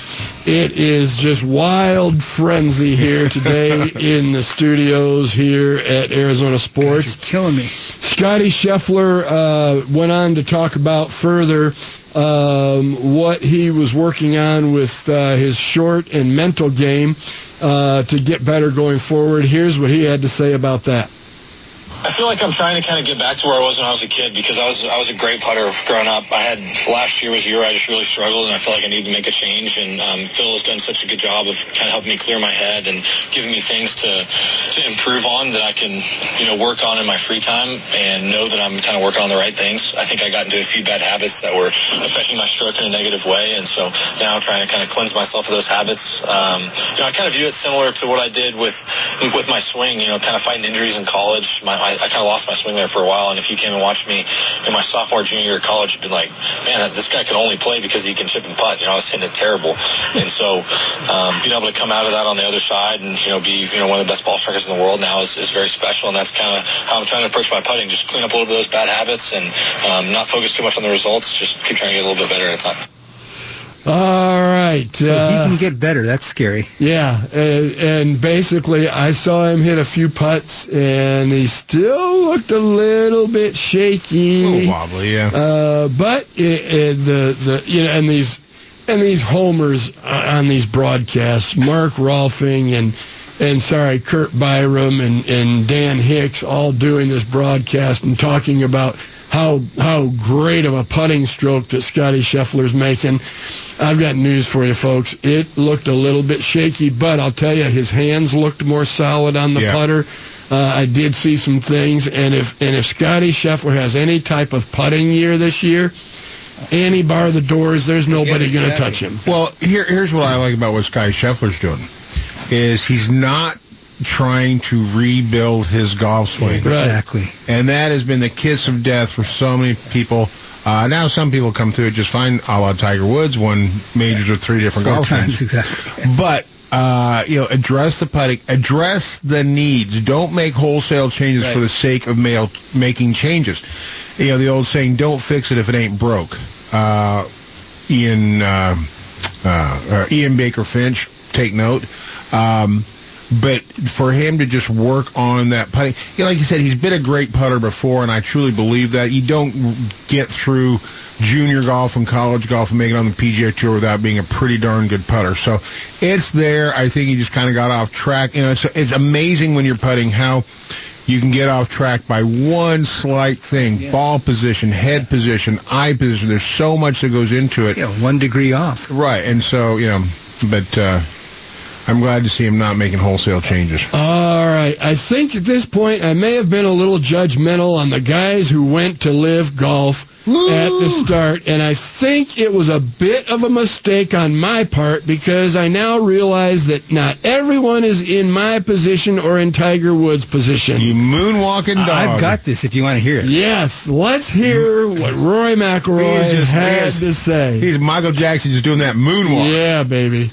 It is just wild frenzy here [laughs] today in the studios here at Arizona Sports. killing me. Scottie Scheffler uh, went on to talk about further um, what he was working on with uh, his short and mental game uh, to get better going forward. Here's what he had to say about that. I feel like I'm trying to kind of get back to where I was when I was a kid because I was I was a great putter growing up. I had last year was a year I just really struggled and I felt like I needed to make a change. And um, Phil has done such a good job of kind of helping me clear my head and giving me things to to improve on that I can you know work on in my free time and know that I'm kind of working on the right things. I think I got into a few bad habits that were affecting my stroke in a negative way, and so now I'm trying to kind of cleanse myself of those habits. Um, you know, I kind of view it similar to what I did with with my swing. You know, kind of fighting injuries in college. My, I, I kind of lost my swing there for a while, and if you came and watched me in my sophomore, junior year of college, you'd be like, man, this guy can only play because he can chip and putt. You know, I was hitting it terrible, and so um, being able to come out of that on the other side and you know be you know one of the best ball strikers in the world now is, is very special, and that's kind of how I'm trying to approach my putting. Just clean up a little bit of those bad habits and um, not focus too much on the results. Just keep trying to get a little bit better at a time. All right. So uh, he can get better. That's scary. Yeah, and, and basically, I saw him hit a few putts, and he still looked a little bit shaky, A little wobbly, yeah. Uh, but it, it, the the you know, and these and these homers on these broadcasts, Mark Rolfing and and sorry, Curt Byrum and and Dan Hicks, all doing this broadcast and talking about how how great of a putting stroke that Scottie Scheffler's making. I've got news for you, folks. It looked a little bit shaky, but I'll tell you, his hands looked more solid on the Yeah. putter. Uh, I did see some things, and if and if Scottie Scheffler has any type of putting year this year, any bar the doors, there's nobody going to touch him. Well, here, here's what I like about what Sky Scheffler's doing is he's not trying to rebuild his golf swing. Exactly. And that has been the kiss of death for so many people. Uh, now some people come through it just fine, a la Tiger Woods, won majors with three different Four golf times, swings. exactly. But uh, you know, address the putting, address the needs. Don't make wholesale changes for the sake of mail, making changes. You know, the old saying, "Don't fix it if it ain't broke." Uh, Ian uh, uh, Ian Baker Finch, take note. Um, but for him to just work on that putting, you know, like you said, he's been a great putter before, and I truly believe that. You don't get through junior golf and college golf and make it on the PGA Tour without being a pretty darn good putter. So it's there. I think he just kind of got off track. You know, it's amazing when you're putting how you can get off track by one slight thing. Ball position head position eye position. There's so much that goes into it. Yeah, one degree off. right and so you know but uh i'm glad to see him not making wholesale changes All right. I think at this point I may have been a little judgmental on the guys who went to LIV golf at the start, and I think it was a bit of a mistake on my part because I now realize that not everyone is in my position or in Tiger Woods' position. you moonwalking dog I've got this if you want to hear it. Yes, let's hear what Rory McIlroy He's just- had he is- to say. he's michael jackson just doing that moonwalk Yeah, baby.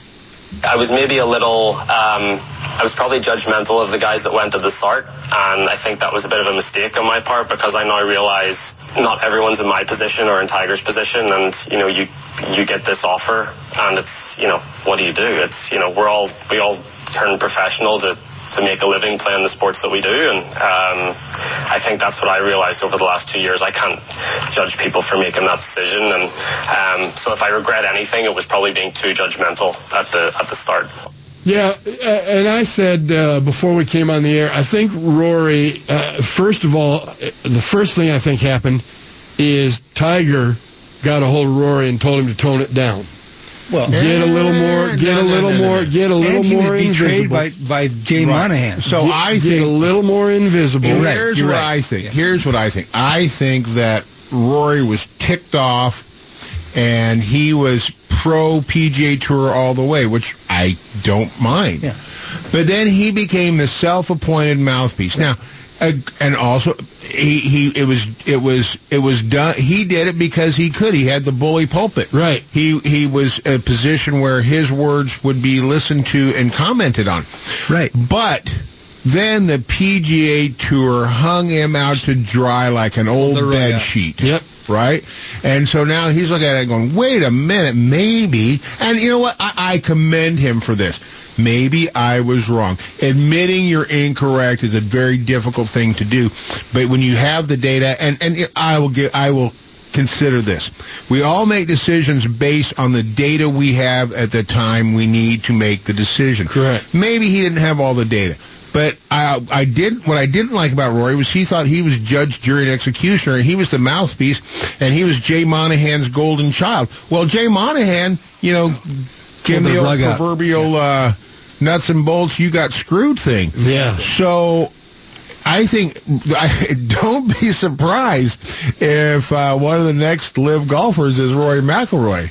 I was maybe a little, um, I was probably judgmental of the guys that went at the start, and I think that was a bit of a mistake on my part because I now realize not everyone's in my position or in Tiger's position, and you know, you you get this offer, and it's you know, what do you do? It's you know, we're all we all turn professional to to make a living playing the sports that we do, and um, I think that's what I realized over the last two years. I can't judge people for making that decision, and um, so if I regret anything, it was probably being too judgmental at the at the start. Yeah, uh, and I said uh, before we came on the air, I think Rory, uh, first of all, uh, the first thing I think happened is Tiger got a hold of Rory and told him to tone it down. Well, Get a little more, get no, a little no, no, more, no. get a little and he was more betrayed invisible. by, by Jay Monahan. so get, i get think a little more invisible. You're right, Here's you're what right. I think. Yes. Here's what I think. I think that Rory was ticked off and he was pro PGA Tour all the way, which I don't mind. Yeah. But then he became the self-appointed mouthpiece. Now, uh, and also he, he it was it was it was done he did it because he could he had the bully pulpit Right. he he was a position where his words would be listened to and commented on Right. but then the PGA Tour hung him out to dry like an old bed sheet. Yep. Right? And so now he's looking at it going, wait a minute, maybe. And you know what? I, I commend him for this. Maybe I was wrong. Admitting you're incorrect is a very difficult thing to do. But when you have the data, and, and I will get, I will consider this. We all make decisions based on the data we have at the time we need to make the decision. Correct. Maybe he didn't have all the data. But I, I did what I didn't like about Rory was he thought he was judge, jury, and executioner, he was the mouthpiece, and he was Jay Monahan's golden child. Well, Jay Monahan, you know, give the the old rug out. proverbial uh, nuts and bolts, you got screwed thing. Yeah. So I think I, [laughs] don't be surprised if uh, one of the next LIV golfers is Rory McIlroy.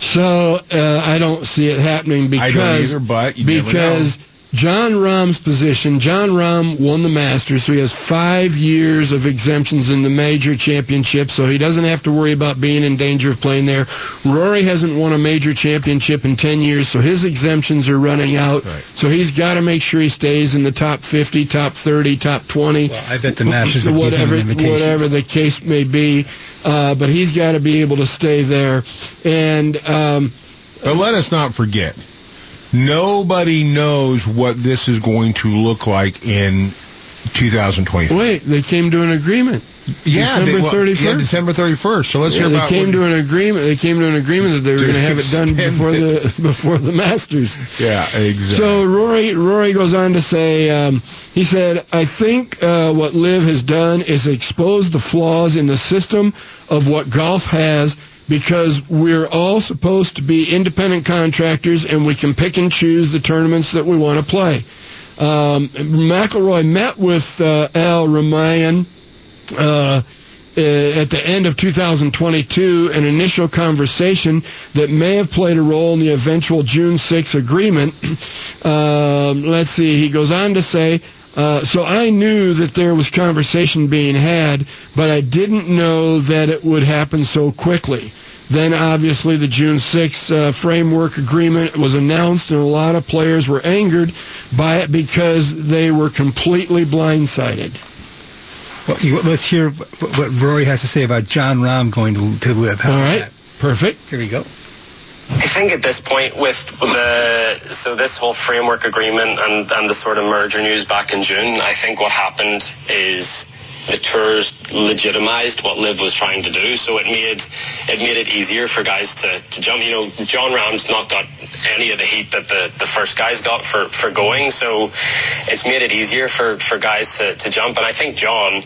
So uh, I don't see it happening because I don't either, but because Jon Rahm's position. Jon Rahm won the Masters, so he has five years of exemptions in the major championship, so he doesn't have to worry about being in danger of playing there. Rory hasn't won a major championship in 10 years, so his exemptions are running out. So he's got to make sure he stays in the top 50, top 30, top 20. Well, I bet the Masters would give him whatever, an whatever the case may be. Uh, but he's got to be able to stay there. And um, But let us not forget, nobody knows what this is going to look like in 2024. wait, they came to an agreement. Yeah, December they- well, 31st. Yeah, December 31st. So let's Yeah, hear they about came what- to an agreement. They came to an agreement that they were going to have it done [laughs] before it. the [laughs] before the Masters. Yeah, exactly. So Rory Rory goes on to say, um, he said, I think uh, what LIV has done is expose the flaws in the system of what golf has because we're all supposed to be independent contractors and we can pick and choose the tournaments that we want to play. Um, McIlroy met with uh, Al Rumayyan uh, uh, at the end of 2022 an initial conversation that may have played a role in the eventual June 6 agreement. [clears throat] Um, let's see, he goes on to say, uh, so I knew that there was conversation being had, but I didn't know that it would happen so quickly. Then obviously the June 6 uh, framework agreement was announced and a lot of players were angered by it because they were completely blindsided. Well, let's hear what Rory has to say about Jon Rahm going to, to LIV. How All right, perfect. Here we go. I think at this point with the so this whole framework agreement and, and the sort of merger news back in June, I think what happened is the tours legitimized what LIV was trying to do. So it made it made it easier for guys to, to jump. You know, Jon Rahm's not got any of the heat that the, the first guys got for, for going. So it's made it easier for, for guys to, to jump. And I think Jon,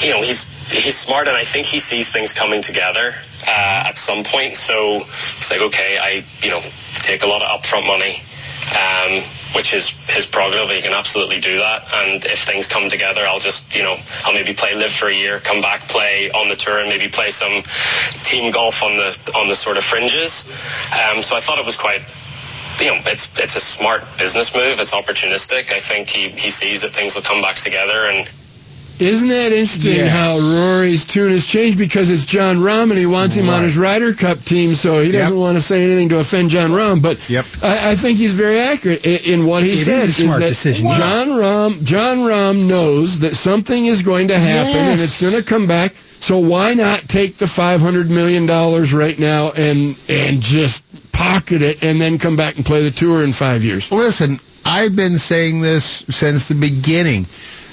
you know, he's he's smart and I think he sees things coming together uh, at some point. So it's like, okay, I, you know, take a lot of upfront money, um, which is his prerogative. He can absolutely do that. And if things come together, I'll just, you know, I'll maybe play LIV for a year, come back, play on the tour, and maybe play some team golf on the on the sort of fringes. Um, so I thought it was quite you know, it's it's a smart business move. It's opportunistic. I think he, he sees that things will come back together and Isn't that interesting Yes. how Rory's tune has changed because it's Jon Rahm and he wants him on his Ryder Cup team, so he doesn't Yep. want to say anything to offend Jon Rahm. But Yep. I, I think he's very accurate in, in what he It is said. a smart that decision. Jon Rahm, Jon Rahm knows that something is going to happen and it's going to come back. So why not take the five hundred million dollars right now and and just pocket it and then come back and play the tour in five years? Listen, I've been saying this since the beginning.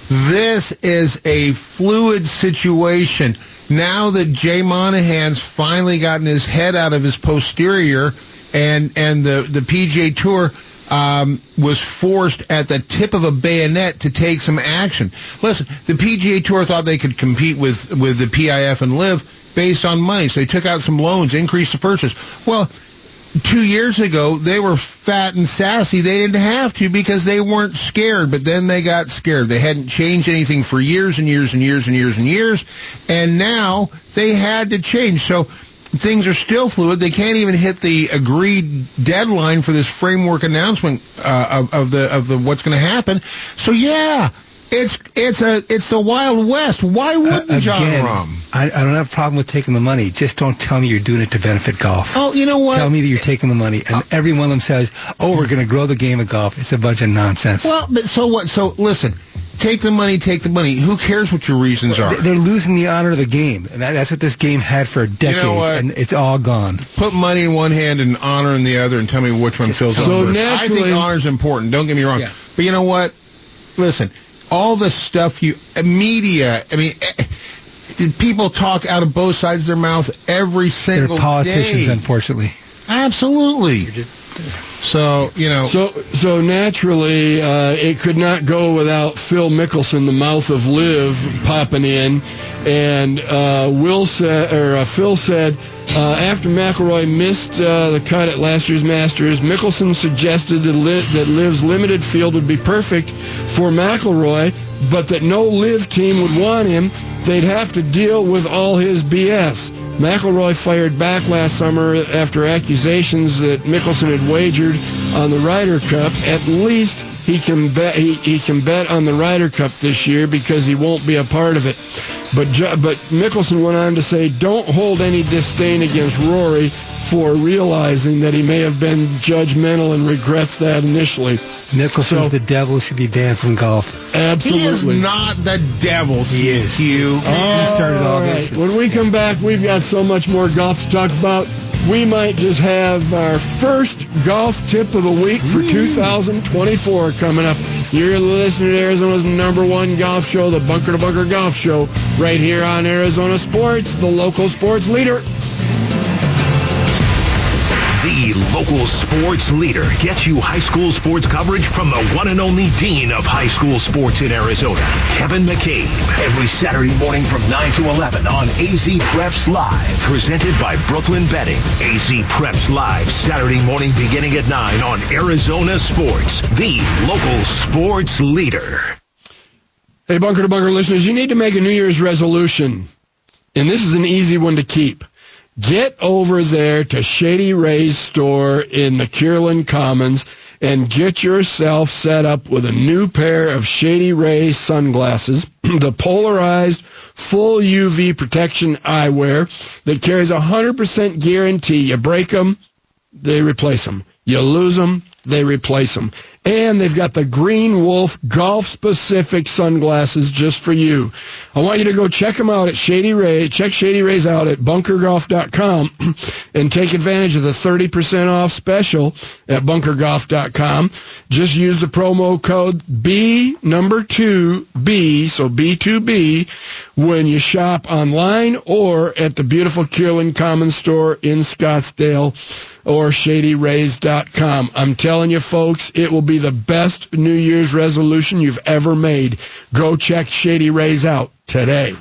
This is a fluid situation. Now that Jay Monahan's finally gotten his head out of his posterior and, and the, the PGA Tour um, was forced at the tip of a bayonet to take some action. Listen, the PGA Tour thought they could compete with, with the PIF and LIV based on money, so they took out some loans, increased the purchase. Well, two years ago, they were fat and sassy. They didn't have to because they weren't scared, but then they got scared. They hadn't changed anything for years and years and years and years and years, and now they had to change. So things are still fluid. They can't even hit the agreed deadline for this framework announcement uh, of, of the of the what's going to happen. So yeah. It's it's a it's the Wild West. Why wouldn't Uh, Jon again, Rahm? I, I don't have a problem with taking the money. Just don't tell me you're doing it to benefit golf. Oh, you know what? Tell me that you're taking the money, and every one of them says, "Oh, we're going to grow the game of golf." It's a bunch of nonsense. Well, but so what? So listen, take the money, take the money. Who cares what your reasons are? They- They're losing the honor of the game. And that, that's what this game had for decades, what? and it's all gone. Put money in one hand and honor in the other, and tell me which one fills So up first. I naturally- honor is important. Don't get me wrong, but you know what? Listen, all the stuff you media. I mean. eh, People talk out of both sides of their mouth every single. They're politicians, day. unfortunately. Absolutely. So you know. So so naturally, uh, it could not go without Phil Mickelson, the mouth of LIV, popping in, and uh, Will said or uh, Phil said. Uh, after McIlroy missed uh, the cut at last year's Masters, Mickelson suggested that, li- that LIV's limited field would be perfect for McIlroy, but that no LIV team would want him. They'd have to deal with all his BS. McIlroy fired back last summer after accusations that Mickelson had wagered on the Ryder Cup. At least he can bet he, he can bet on the Ryder Cup this year because he won't be a part of it. But but Mickelson went on to say, "Don't hold any disdain against Rory for realizing that he may have been judgmental and regrets that initially." Mickelson's So- the devil, should be banned from golf. Absolutely. He is not the devil. He is. Hugh. he started all All this. When we come back, we've got so much more golf to talk about. We might just have our first golf tip of the week for 2024 coming up. You're listening to Arizona's number one golf show, the Bunker to Bunker Golf Show, right here on Arizona Sports, the local sports leader. The local sports leader gets you high school sports coverage from the one and only dean of high school sports in Arizona, Kevin McCabe. Every Saturday morning from 9 to 11 on AZ Preps Live, presented by Brooklyn Bedding. AZ Preps Live, Saturday morning beginning at 9 on Arizona Sports, the local sports leader. Hey, Bunker to Bunker listeners, you need to make a New Year's resolution. And this is an easy one to keep. Get over there to Shady Ray's store in the Kierland Commons and get yourself set up with a new pair of Shady Ray sunglasses, [clears throat] the polarized full UV protection eyewear that carries a 100% guarantee. You break them, they replace them. You lose them, they replace them. And they've got the Green Wolf golf specific sunglasses just for you. I want you to go check them out at Shady Ray. Check Shady Rays out at bunkergolf.com [clears throat] and take advantage of the 30% off special at bunkergolf.com. Just use the promo code B number two B, so B2B, when you shop online or at the beautiful Kierland Commons store in Scottsdale or shadyrays.com. I'm telling you folks, it will be the best New Year's resolution you've ever made. Go check Shady Rays out today.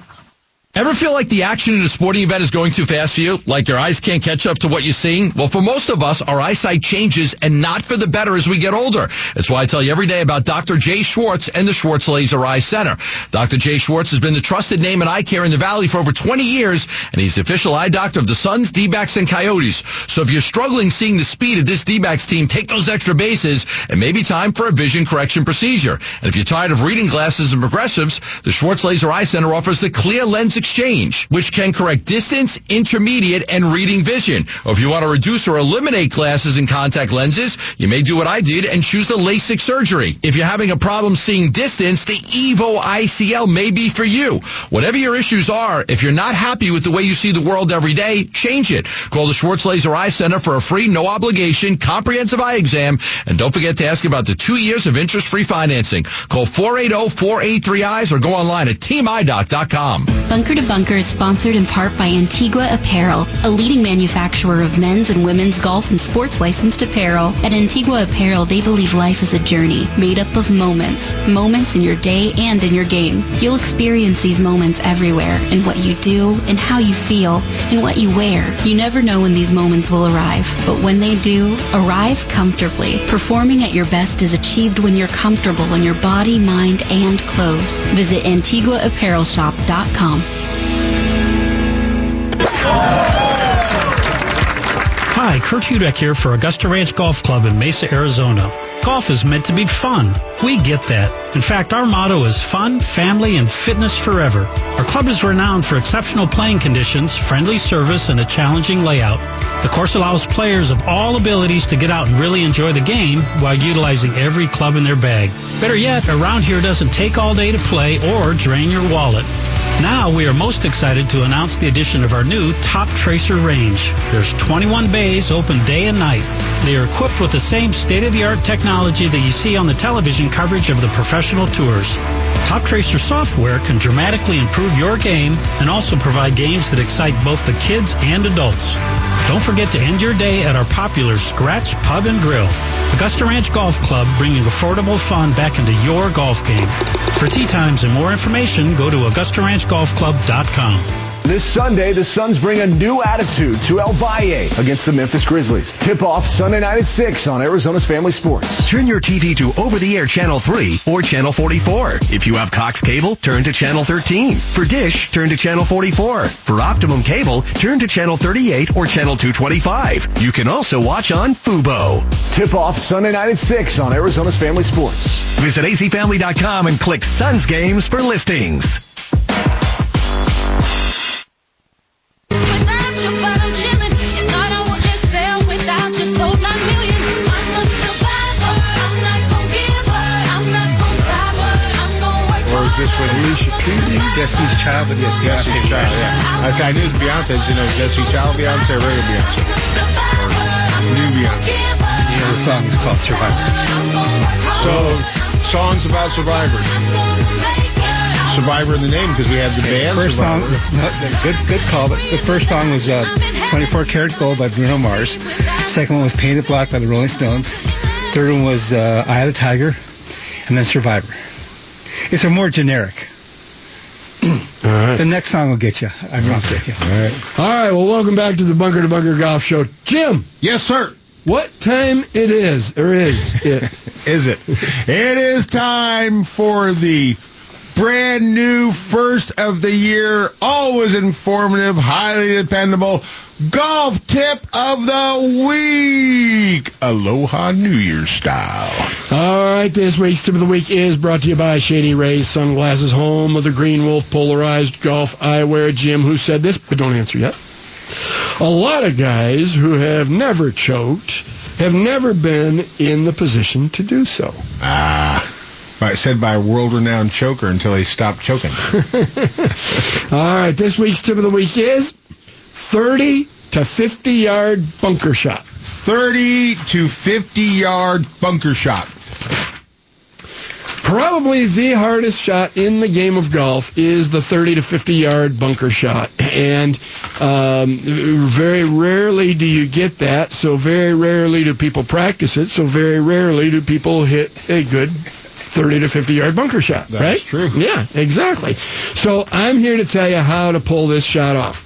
Ever feel like the action in a sporting event is going too fast for you? Like your eyes can't catch up to what you're seeing? Well, for most of us, our eyesight changes and not for the better as we get older. That's why I tell you every day about Dr. Jay Schwartz and the Schwartz Laser Eye Center. Dr. Jay Schwartz has been the trusted name in eye care in the Valley for over 20 years, and he's the official eye doctor of the Suns, D-backs, and Coyotes. So if you're struggling seeing the speed of this D-backs team take those extra bases, it may be time for a vision correction procedure. And if you're tired of reading glasses and progressives, the Schwartz Laser Eye Center offers the Clear Lens Exchange, which can correct distance, intermediate, and reading vision. Or if you want to reduce or eliminate glasses and contact lenses, you may do what I did and choose the LASIK surgery. If you're having a problem seeing distance, the EVO ICL may be for you. Whatever your issues are, if you're not happy with the way you see the world every day, change it. Call the Schwartz Laser Eye Center for a free, no obligation, comprehensive eye exam. And don't forget to ask about the two years of interest-free financing. Call 480-483-EYES or go online at teamidoc.com. Bunker to Bunker is sponsored in part by Antigua Apparel, a leading manufacturer of men's and women's golf and sports licensed apparel. At Antigua Apparel, they believe life is a journey made up of moments, moments in your day and in your game. You'll experience these moments everywhere in what you do, in how you feel, in what you wear. You never know when these moments will arrive, but when they do, arrive comfortably. Performing at your best is achieved when you're comfortable in your body, mind, and clothes. Visit AntiguaApparelShop.com. Hi, Kurt Hudek here for Augusta Ranch Golf Club in Mesa, Arizona. Golf is meant to be fun. We get that. In fact, our motto is fun, family, and fitness forever. Our club is renowned for exceptional playing conditions, friendly service, and a challenging layout. The course allows players of all abilities to get out and really enjoy the game while utilizing every club in their bag. Better yet, around here doesn't take all day to play or drain your wallet. Now we are most excited to announce the addition of our new Top Tracer range. There's 21 bays open day and night. They are equipped with the same state-of-the-art technology that you see on the television coverage of the professional tours. Top Tracer software can dramatically improve your game and also provide games that excite both the kids and adults. Don't forget to end your day at our popular Scratch Pub and Grill. Augusta Ranch Golf Club bringing affordable fun back into your golf game. For tee times and more information, go to AugustaRanchGolfClub.com. This Sunday, the Suns bring a new attitude to El Valle against the Memphis Grizzlies. Tip off Sunday night at 6 on Arizona's Family Sports. Turn your TV to over-the-air Channel 3 or Channel 44. If you have Cox Cable, turn to Channel 13. For Dish, turn to Channel 44. For Optimum Cable, turn to Channel 38 or Channel 225. You can also watch on Fubo. Tip off Sunday night at 6 on Arizona's Family Sports. Visit azfamily.com and click Suns Games for listings. This with Alicia Keys? Destiny's Child, but yes, Destiny's Child, yeah. I said I knew it was Beyonce. You know Destiny's Child Beyonce or regular Beyonce? New Beyonce? Yeah, the song is called Survivor. So, songs about survivors. Survivor in the name because we had the band First song, Survivor. no, good, good call. But the first song was uh, 24 Karat Gold by Bruno Mars. Second one was Painted Black by the Rolling Stones. Third one was uh, Eye of the Tiger, and then Survivor. It's a more generic. The next song will get you. I mean, yeah. All right. All right, well, welcome back to the Bunker to Bunker Golf Show. Jim. Yes, sir. What time it is, or is it? [laughs] is it? It is time for the brand new first of the year, always informative, highly dependable golf tip of the week. Aloha New Year's style. All right, this week's tip of the week is brought to you by Shady Rays Sunglasses, home of the Green Wolf Polarized Golf Eyewear. Jim, who said this, but don't answer yet. A lot of guys who have never choked have never been in the position to do so. Ah. Right, said by a world-renowned choker until he stopped choking. [laughs] All right, this week's tip of the week is 30 to 50 yard bunker shot. 30 to 50 yard bunker shot. Probably the hardest shot in the game of golf is the 30 to 50 yard bunker shot. And um, very rarely do you get that. So very rarely do people practice it. So very rarely do people hit a good 30 to 50 yard bunker shot. That's right? true. Yeah, exactly. So I'm here to tell you how to pull this shot off.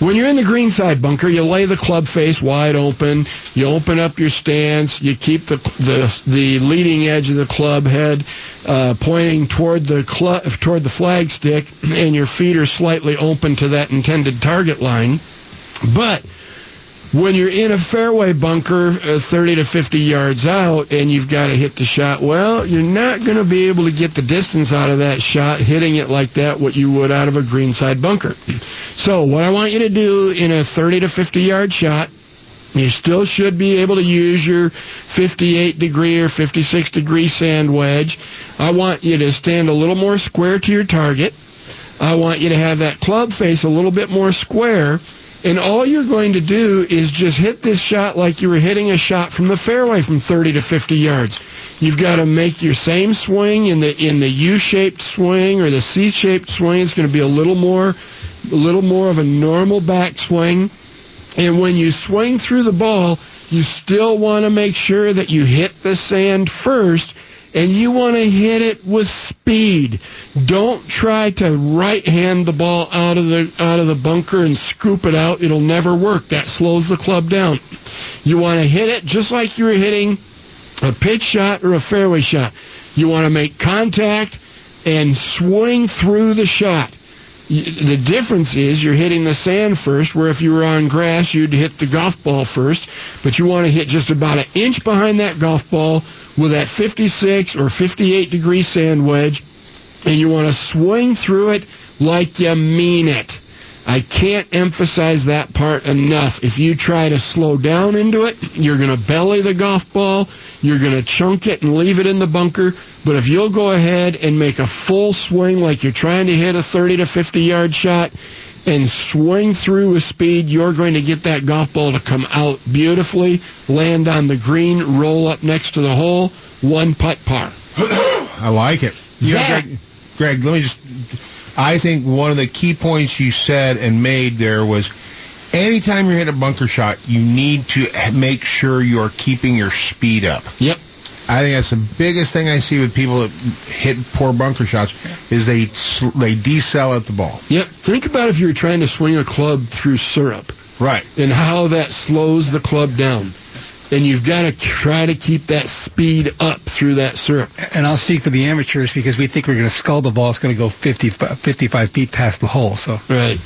When you're in the greenside bunker, you lay the club face wide open. You open up your stance. You keep the the, the leading edge of the club head uh, pointing toward the club toward the flagstick, and your feet are slightly open to that intended target line. But when you're in a fairway bunker uh, 30 to 50 yards out and you've got to hit the shot, well, you're not going to be able to get the distance out of that shot hitting it like that what you would out of a greenside bunker. So what I want you to do in a 30 to 50 yard shot, you still should be able to use your 58 degree or 56 degree sand wedge. I want you to stand a little more square to your target. I want you to have that club face a little bit more square. And all you're going to do is just hit this shot like you were hitting a shot from the fairway from 30 to 50 yards. You've got to make your same swing in the in the U-shaped swing or the C-shaped swing. It's going to be a little more a little more of a normal backswing. And when you swing through the ball, you still want to make sure that you hit the sand first and you want to hit it with speed. Don't try to right hand the ball out of the out of the bunker and scoop it out. It'll never work. That slows the club down. You want to hit it just like you're hitting a pitch shot or a fairway shot. You want to make contact and swing through the shot. The difference is you're hitting the sand first, where if you were on grass, you'd hit the golf ball first. But you want to hit just about an inch behind that golf ball with that 56 or 58 degree sand wedge, and you want to swing through it like you mean it. I can't emphasize that part enough. If you try to slow down into it, you're going to belly the golf ball, you're going to chunk it and leave it in the bunker. But if you'll go ahead and make a full swing like you're trying to hit a 30 to 50 yard shot and swing through with speed, you're going to get that golf ball to come out beautifully, land on the green, roll up next to the hole, one putt par. [coughs] I like it. You know, Greg, Greg, let me just. I think one of the key points you said and made there was anytime you're hitting a bunker shot, you need to make sure you're keeping your speed up. Yep. I think that's the biggest thing I see with people that hit poor bunker shots is they they decel at the ball. Yep. Think about if you're trying to swing a club through syrup. Right. And how that slows the club down. And you've got to try to keep that speed up through that syrup. And I'll speak for the amateurs because we think we're going to skull the ball. It's going to go 50, 55 feet past the hole. So Right.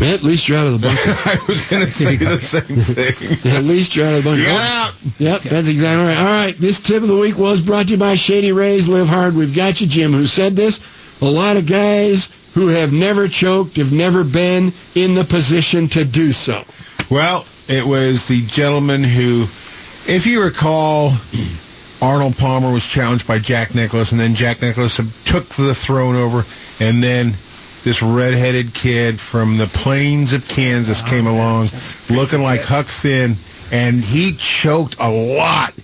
Man, at least you're out of the bunker. [laughs] I was going to say the same thing. [laughs] At least you're out of the bunker. You got out. Yep, that's exactly right. All right, this tip of the week was brought to you by Shady Rays. Live hard. We've got you, Jim, who said this. A lot of guys who have never choked have never been in the position to do so. Well, it was the gentleman who, if you recall, Arnold Palmer was challenged by Jack Nicklaus, and then Jack Nicklaus took the throne over, and then this redheaded kid from the plains of Kansas came along, looking like Huck Finn, and he choked a lot.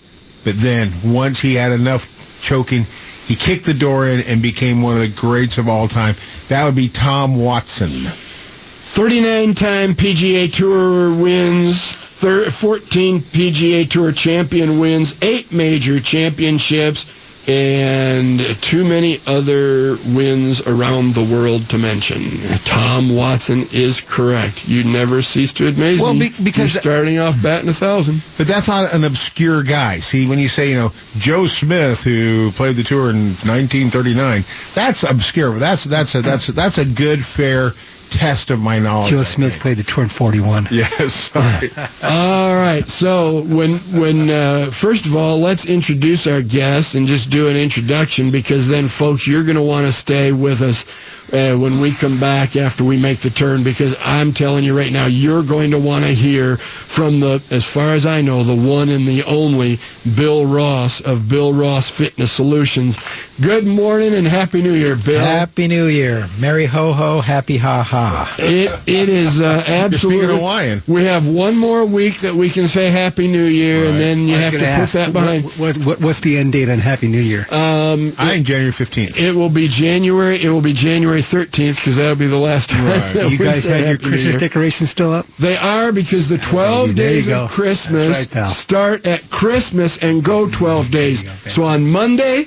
But then, once he had enough choking, he kicked the door in and became one of the greats of all time. That would be Tom Watson. 39 time PGA Tour wins, thir- 14 PGA Tour champion wins, 8 major championships, and too many other wins around the world to mention. Tom Watson is correct. You never cease to amaze Well, me. be- because- You're starting off batting a thousand. But that's not an obscure guy. See, when you say, you know, Joe Smith, who played the tour in 1939, that's obscure. That's that's a that's a, that's a good, fair test of my knowledge. Joe Smith played the tour in 41. [laughs] Yes. [laughs] All right. So when when uh, first of all, let's introduce our guest and just do an introduction because then, folks, you're going to want to stay with us uh, when we come back after we make the turn because I'm telling you right now, you're going to want to hear from the, as far as I know, the one and the only Bill Ross of Bill Ross Fitness Solutions. Good morning and happy New Year, Bill. Happy New Year. Merry ho ho, happy ha ha. It it is uh, absolutely. speaking Hawaiian. We have one more week that we can say Happy New Year, and then you have to gonna put that behind. What, what, what's the end date on Happy New Year? Um, I think January 15th. it will be January. It will be January 13th because that'll be the last time. [laughs] that you we guys say have your Christmas Year. decorations still up? They are because the 12 you days of Christmas right, start at Christmas and go mm-hmm. 12 days. So on Monday,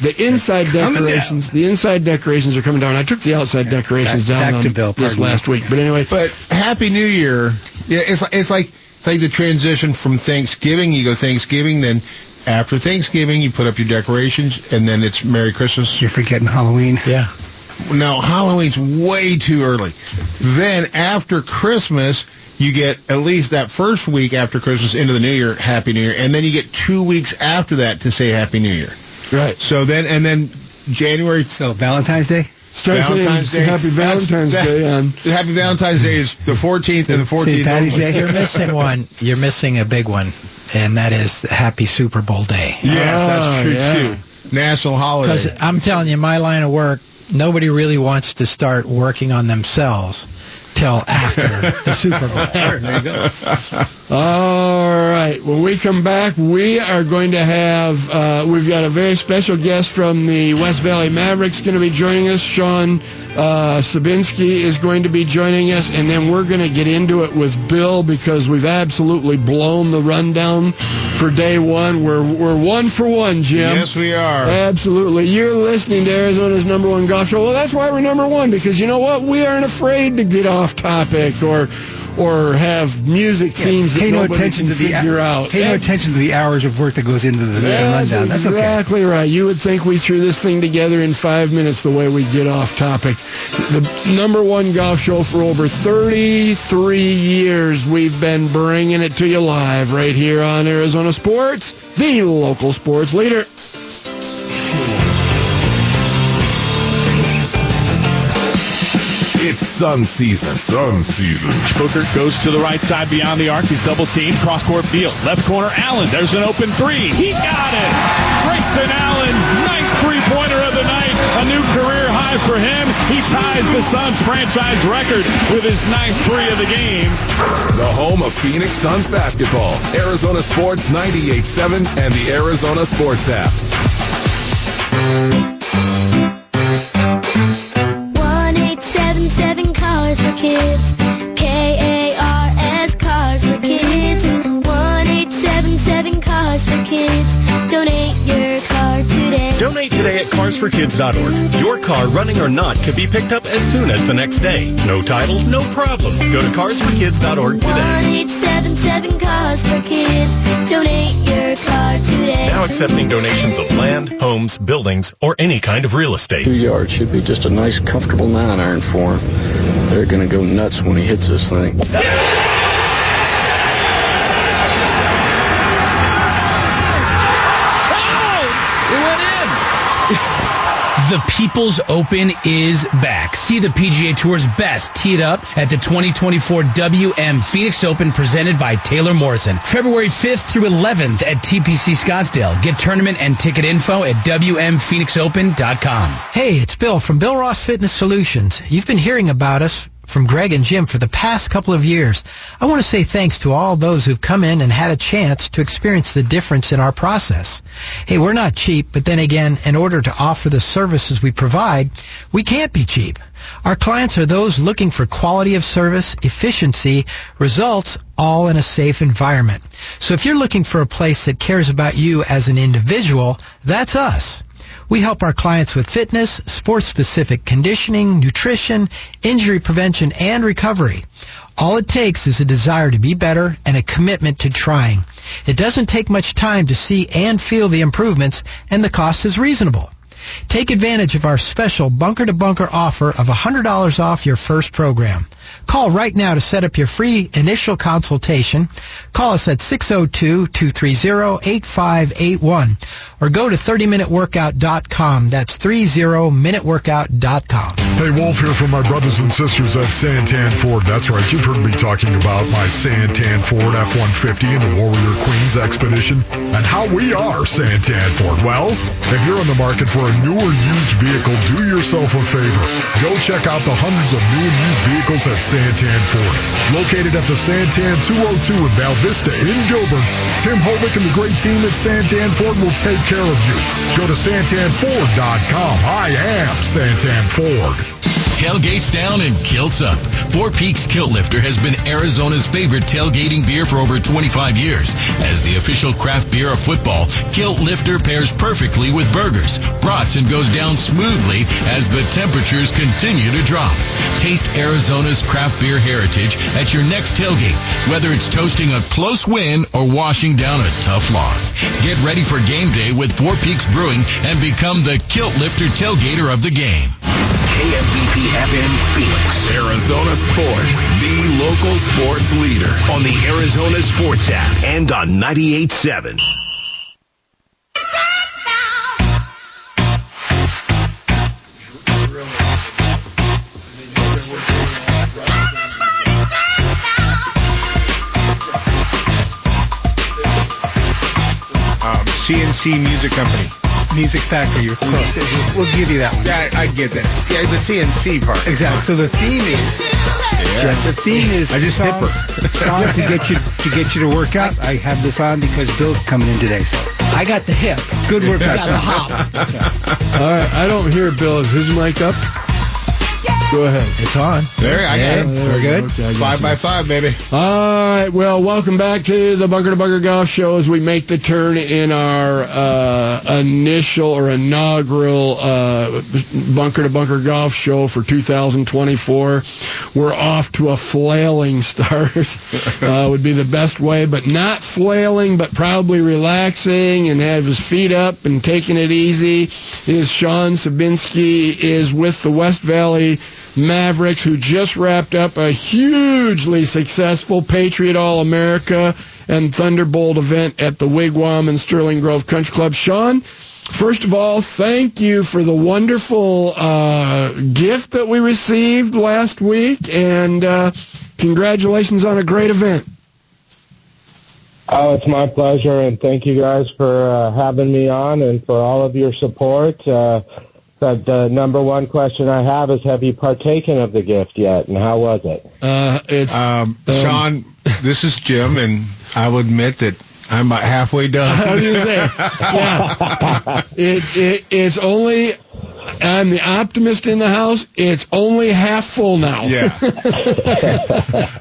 the inside Coming decorations, the inside decorations are coming down. I took the outside decorations Back- down back to on Bill, this me. last week. But anyway, But Happy New Year. Yeah, it's like it's like it's like the transition from Thanksgiving. You go Thanksgiving, then after Thanksgiving, you put up your decorations, and then it's Merry Christmas. You're forgetting Halloween. Yeah. No, Halloween's way too early. Then after Christmas, you get at least that first week after Christmas into the New Year, Happy New Year, and then you get two weeks after that to say Happy New Year. right. So then, and then January. So Valentine's Day? Start Valentine's Day. Happy Valentine's that- Day on. Happy Valentine's Day is the 14th and the 14th. St. Patty's. Day? You're missing one. You're missing a big one, and that is the Happy Super Bowl Day. Yes, Ah, that's true yeah. too. National holiday. Because I'm telling you, my line of work, nobody really wants to start working on themselves till after [laughs] the Super Bowl. There you go. All right. When we come back, we are going to have, uh, we've got a very special guest from the West Valley Mavericks going to be joining us. Sean uh, Sabinski is going to be joining us, and then we're going to get into it with Bill because we've absolutely blown the rundown for day one. We're, we're one for one, Jim. yes, we are. Absolutely. You're listening to Arizona's number one golf show. Well, that's why we're number one, because you know what? We aren't afraid to get off off topic or or have music themes Pay that no nobody attention can to the figure out. Pay no attention to the hours of work that goes into the that's rundown. That's okay. exactly right. You would think we threw this thing together in five minutes the way we get off topic. The number one golf show for over 33 years. We've been bringing it to you live right here on Arizona Sports, the local sports leader. It's sun season. Sun season. Booker goes to the right side beyond the arc. He's double teamed. Cross court field. Left corner, Allen. There's an open three. He got it. Grayson Allen's ninth three pointer of the night. A new career high for him. He ties the Suns franchise record with his ninth three of the game. The home of Phoenix Suns basketball. Arizona Sports 98.7 and the Arizona Sports app. carsforkids.org. Your car, running or not, could be picked up as soon as the next day. No title, no problem. Go to carsforkids.org today. One eight seven seven cars for kids. Donate your car today. Now accepting donations of land, homes, buildings, or any kind of real estate. Two yards should be just a nice, comfortable nine iron for him. They're going to go nuts when he hits this thing. It [laughs] oh! went in. [laughs] The People's Open is back. See the PGA Tour's best teed up at the 2024 WM Phoenix Open presented by Taylor Morrison. February 5th through 11th at TPC Scottsdale. Get tournament and ticket info at WMPhoenixOpen.com. Hey, it's Bill from Bill Ross Fitness Solutions. You've been hearing about us from Greg and Jim for the past couple of years. I want to say thanks to all those who've come in and had a chance to experience the difference in our process. Hey, we're not cheap, but then again, in order to offer the services we provide, we can't be cheap. Our clients are those looking for quality of service, efficiency, results, all in a safe environment. So if you're looking for a place that cares about you as an individual, that's us. We help our clients with fitness, sports-specific conditioning, nutrition, injury prevention, and recovery. All it takes is a desire to be better and a commitment to trying. It doesn't take much time to see and feel the improvements, and the cost is reasonable. Take advantage of our special bunker to bunker offer of $100 off your first program. Call right now to set up your free initial consultation. Call us at 602-230-8581 or go to 30minuteworkout.com. That's 30minuteworkout.com. Hey, Wolf here from my brothers and sisters at Santan Ford. That's right, you've heard me talking about my Santan Ford F-150 and the Warrior Queens Expedition and how we are Santan Ford. Well, if you're in the market for a new or used vehicle, do yourself a favor. Go check out the hundreds of new and used vehicles at Santan Ford. Located at the Santan 202 in Val Vista in Gilbert, Tim Hovick and the great team at Santan Ford will take care of you. Go to santanford.com. I am Santan Ford. Tailgates down and kilts up. Four Peaks Kilt Lifter has been Arizona's favorite tailgating beer for over 25 years. As the official craft beer of football, Kilt Lifter pairs perfectly with burgers, brats, and goes down smoothly as the temperatures continue to drop. Taste Arizona's craft beer heritage at your next tailgate, whether it's toasting a close win or washing down a tough loss. Get ready for game day with Four Peaks Brewing and become the Kilt Lifter tailgater of the game. KMVP FM Phoenix. Arizona Sports, the local sports leader. On the Arizona Sports app and on 98.7. CNC Music Company. Music Factory, you're close. We'll give you that one. Yeah, I, I get that. Yeah, the CNC part. Exactly. So the theme is Jeff, the theme is I just songs, [laughs] songs to get you to get you to work out. I have this on because Bill's coming in today, so I got the hip. Good workout. [laughs] All right, I don't hear Bill. Is his mic up? Go ahead. It's on. There, I Yeah, got We're good. Five by five, baby. All right. Well, welcome back to the Bunker to Bunker Golf Show as we make the turn in our uh, initial or inaugural uh, Bunker to Bunker Golf Show for 2024. We're off to a flailing start. [laughs] uh, would be the best way, but not flailing, but probably relaxing and have his feet up and taking it easy. Is Sean Sabinski is with the West Valley Mavericks, who just wrapped up a hugely successful Patriot All America and Thunderbolt event at the Wigwam and Sterling Grove Country Club. Sean, first of all, thank you for the wonderful uh, gift that we received last week, and uh, congratulations on a great event. Oh, it's my pleasure, and thank you guys for uh, having me on and for all of your support. Uh, but the number one question I have is, have you partaken of the gift yet, and how was it? Uh, it's um, Sean. This is Jim, and I will admit that I'm about halfway done. [laughs] I was going to say, yeah, [laughs] it, it, it's only. I'm the optimist in the house. It's only half full now. Yeah. [laughs]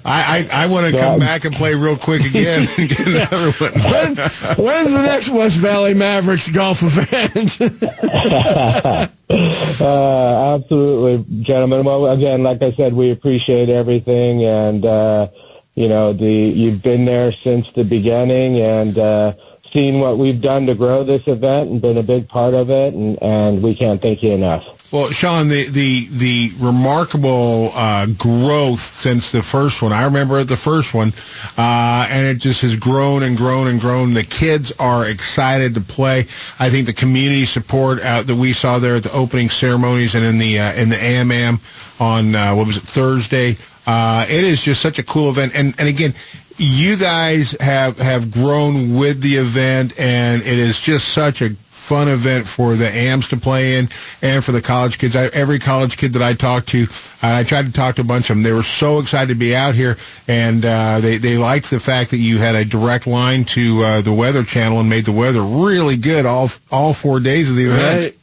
I I, I want to come back and play real quick again and get [laughs] another one. when's, when's the next West Valley Mavericks golf event? [laughs] uh, absolutely, gentlemen. Well, again, like I said, we appreciate everything, and uh, you know, the you've been there since the beginning, and uh, seen what we've done to grow this event, and been a big part of it, and, and we can't thank you enough. Well, Sean, the the the remarkable uh, growth since the first one. I remember the first one, uh, and it just has grown and grown and grown. The kids are excited to play. I think the community support out that we saw there at the opening ceremonies and in the uh, in the AMM on uh, what was it Thursday. Uh, it is just such a cool event, and and again. You guys have have grown with the event, and it is just such a fun event for the AMs to play in and for the college kids. I, every college kid that I talked to, and I tried to talk to a bunch of them, they were so excited to be out here, and uh, they they liked the fact that you had a direct line to uh, the Weather Channel and made the weather really good all all four days of the event.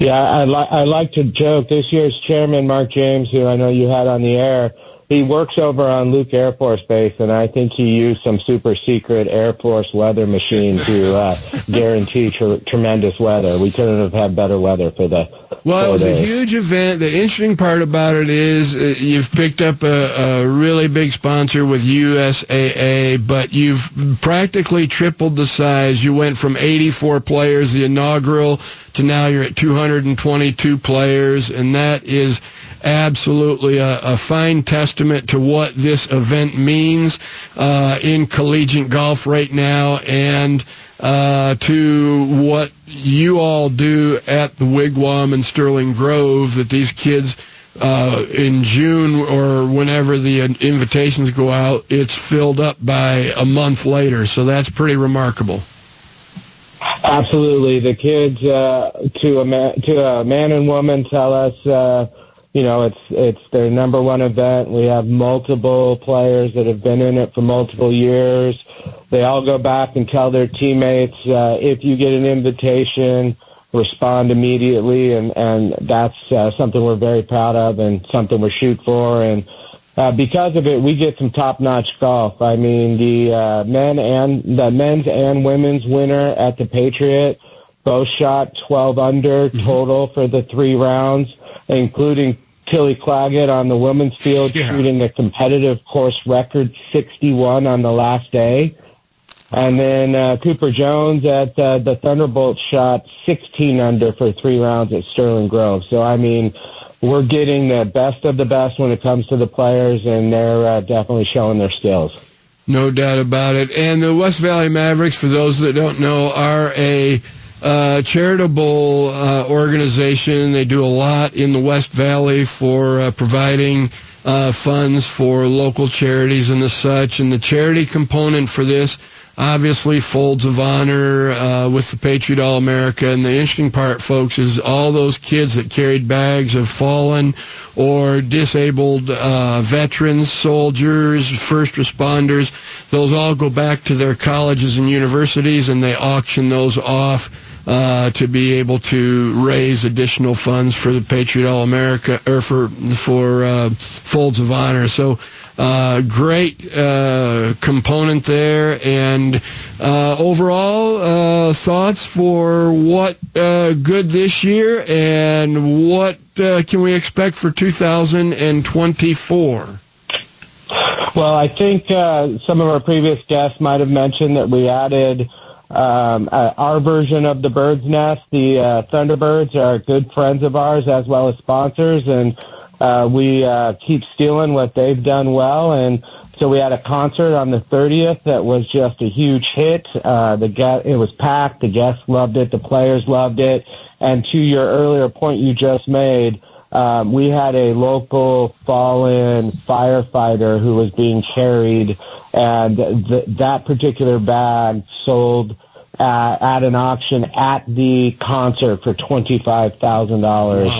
Yeah, I, li- I like to joke. This year's chairman, Mark James, who I know you had on the air, he works over on Luke Air Force Base, and I think he used some super secret Air Force weather machine to uh, [laughs] guarantee tr- tremendous weather. We couldn't have had better weather for the Well, it was a huge event. The interesting part about it is uh, you've picked up a, a really big sponsor with USAA, but you've practically tripled the size. You went from 84 players, the inaugural, to now you're at 222 players, and that is absolutely a, a fine testament to what this event means uh, in collegiate golf right now and uh, to what you all do at the Wigwam in Sterling Grove that these kids uh, in June or whenever the invitations go out, it's filled up by a month later. So that's pretty remarkable. Absolutely, the kids uh, to a man, to a man and woman tell us, uh, you know, it's it's their number one event. We have multiple players that have been in it for multiple years. They all go back and tell their teammates, uh, if you get an invitation, respond immediately, and and that's uh, something we're very proud of and something we shoot for and. Uh, because of it, we get some top-notch golf. I mean, the uh, men and the men's and women's winner at the Patriot both shot 12 under total for the three rounds, including Tilly Claggett on the women's field shooting a competitive course record 61 on the last day. And then uh, Cooper Jones at uh, the Thunderbolt shot 16 under for three rounds at Sterling Grove. So I mean, we're getting the best of the best when it comes to the players, and they're uh, definitely showing their skills. No doubt about it. And the West Valley Mavericks, for those that don't know, are a uh, charitable uh, organization. They do a lot in the West Valley for uh, providing uh, funds for local charities and the such. And the charity component for this obviously folds of honor uh, with the Patriot All America. And the interesting part, folks, is all those kids that carried bags of fallen or disabled uh, veterans, soldiers, first responders. Those all go back to their colleges and universities, and they auction those off. Uh, to be able to raise additional funds for the Patriot All America or for for uh, Folds of Honor. So uh, great uh, component there. And uh, overall, uh, thoughts for what uh, good this year and what uh, can we expect for 2024? Well, I think some of our previous guests might have mentioned that we added um, our version of the bird's nest. The Thunderbirds are good friends of ours as well as sponsors, and uh, we uh, keep stealing what they've done well. And so we had a concert on the 30th that was just a huge hit. Uh, the get, it was packed. The guests loved it. The players loved it. And to your earlier point you just made, um, we had a local fallen firefighter who was being carried, and th- that particular bag sold uh, at an auction at the concert for twenty five thousand dollars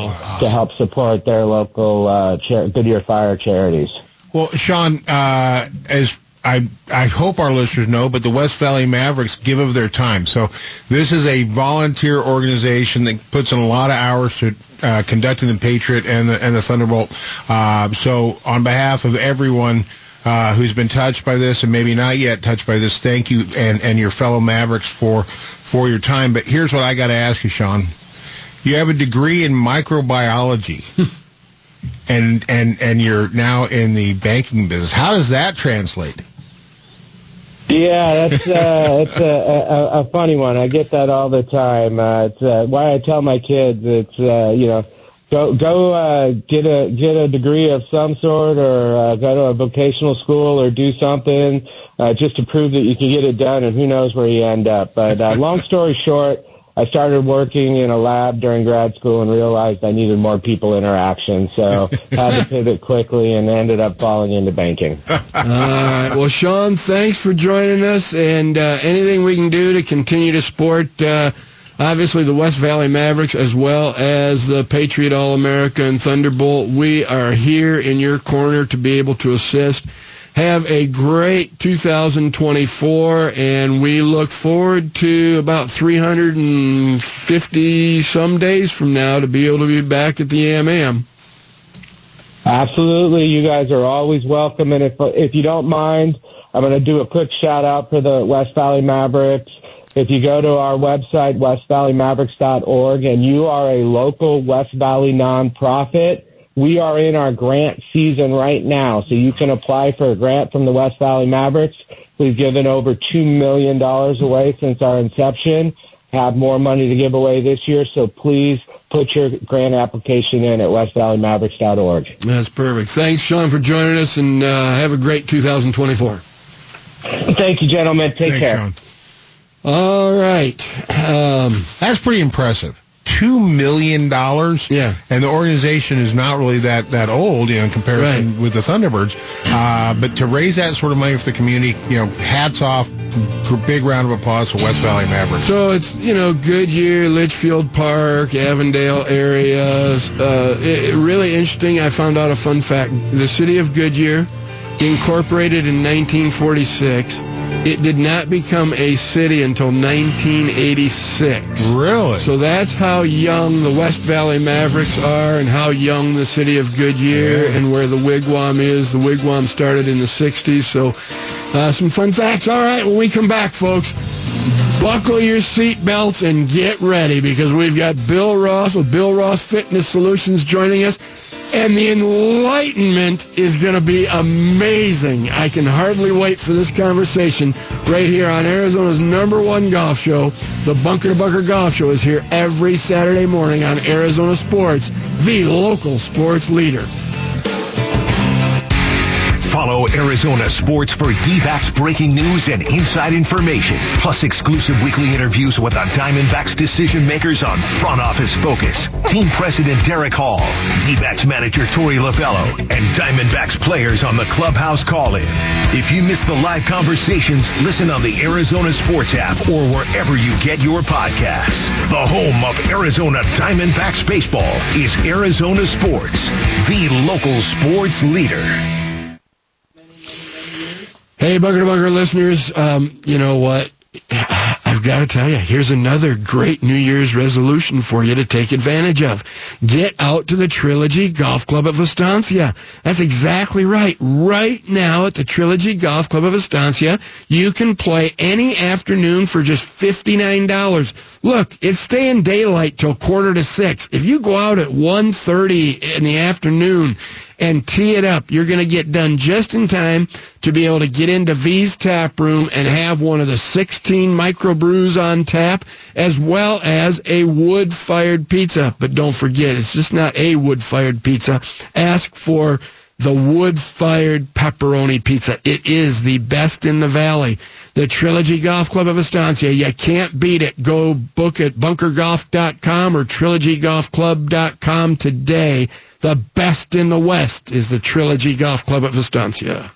to help support their local uh, char- Goodyear Fire charities. Well, Sean, uh, as I I hope our listeners know, but the West Valley Mavericks give of their time. So this is a volunteer organization that puts in a lot of hours to uh, conducting the Patriot and the and the Thunderbolt. Uh, so on behalf of everyone. Uh, who's been touched by this and maybe not yet touched by this? Thank you and, and your fellow Mavericks for for your time. But here's what I got to ask you, Sean. You have a degree in microbiology. [laughs] and and and you're now in the banking business. How does that translate? Yeah, that's uh, [laughs] it's a, a, a funny one. I get that all the time. Uh, it's uh, why I tell my kids it's uh, you know go go uh, get a get a degree of some sort or uh, go to a vocational school or do something uh, just to prove that you can get it done. And who knows where you end up. But uh, long [laughs] story short. I started working in a lab during grad school and realized I needed more people interaction, so [laughs] had to pivot quickly and ended up falling into banking. [laughs] All right. Well, Sean, thanks for joining us, and uh, anything we can do to continue to support, uh, obviously, the West Valley Mavericks as well as the Patriot All America and Thunderbolt. We are here in your corner to be able to assist. Have a great 2024, and we look forward to about 350 some days from now to be able to be back at the AMM. Absolutely, you guys are always welcome. And if if you don't mind, I'm going to do a quick shout out for the West Valley Mavericks. If you go to our website, westvalleymavericks.org, and you are a local West Valley nonprofit, we are in our grant season right now, so you can apply for a grant from the West Valley Mavericks. We've given over $2 million away since our inception, have more money to give away this year, so please put your grant application in at westvalleymavericks.org. That's perfect. Thanks, Sean, for joining us, and uh, have a great 2024. Thank you, gentlemen. Take Thanks, care. Sean. All right. Um, That's pretty impressive. Two million dollars. Yeah. And the organization is not really that that old, you know, in comparison with the Thunderbirds. Uh, but to raise that sort of money for the community, you know, hats off. Big round of applause for West Valley Mavericks. So it's you know Goodyear, Litchfield Park, Avondale areas. Uh, it, it really interesting. I found out a fun fact. The city of Goodyear, incorporated in 1946. It did not become a city until 1986. Really? So that's how young the West Valley Mavericks are and how young the city of Goodyear and where the wigwam is. The wigwam started in the 60s. So uh, some fun facts. All right, when we come back, folks, buckle your seatbelts and get ready because we've got Bill Ross with Bill Ross Fitness Solutions joining us. And the enlightenment is going to be amazing. I can hardly wait for this conversation right here on Arizona's number one golf show. The Bunker to Bunker Golf Show is here every Saturday morning on Arizona Sports, the local sports leader. Follow Arizona Sports for D-backs breaking news and inside information, plus exclusive weekly interviews with the Diamondbacks decision makers on Front Office Focus, Team President Derek Hall, D-backs manager Torey Lovullo, and Diamondbacks players on the Clubhouse call-in. If you missed the live conversations, listen on the Arizona Sports app or wherever you get your podcasts. The home of Arizona Diamondbacks baseball is Arizona Sports, the local sports leader. Hey, Bunker to Bunker listeners, um, you know what? I've got to tell you, here's another great New Year's resolution for you to take advantage of. Get out to the Trilogy Golf Club of Estancia. That's exactly right. Right now at the Trilogy Golf Club of Estancia, you can play any afternoon for just $59. Look, it's staying daylight till quarter to six. If you go out at 1.30 in the afternoon and tee it up. You're going to get done just in time to be able to get into V's tap room and have one of the 16 microbrews on tap, as well as a wood fired pizza. But don't forget, it's just not a wood fired pizza. Ask for the wood fired pepperoni pizza. It is the best in the valley. The Trilogy Golf Club of Estancia. You can't beat it. Go book at bunkergolf.com or trilogygolfclub.com today. The best in the West is the Trilogy Golf Club at Estancia.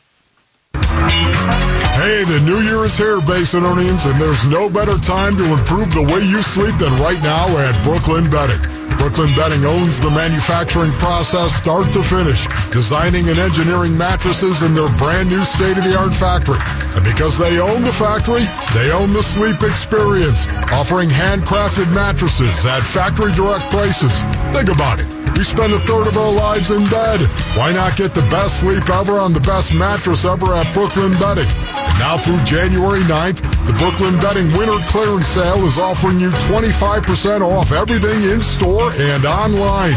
Hey, the new year is here, Basinonians, and there's no better time to improve the way you sleep than right now at Brooklyn Bedding. Brooklyn Bedding owns the manufacturing process start to finish, designing and engineering mattresses in their brand new state-of-the-art factory. And because they own the factory, they own the sleep experience, offering handcrafted mattresses at factory direct prices. Think about it. We spend a third of our lives in bed. Why not get the best sleep ever on the best mattress ever at Brooklyn Bedding? And now through January 9th, the Brooklyn Bedding Winter Clearance Sale is offering you 25% off everything in store and online.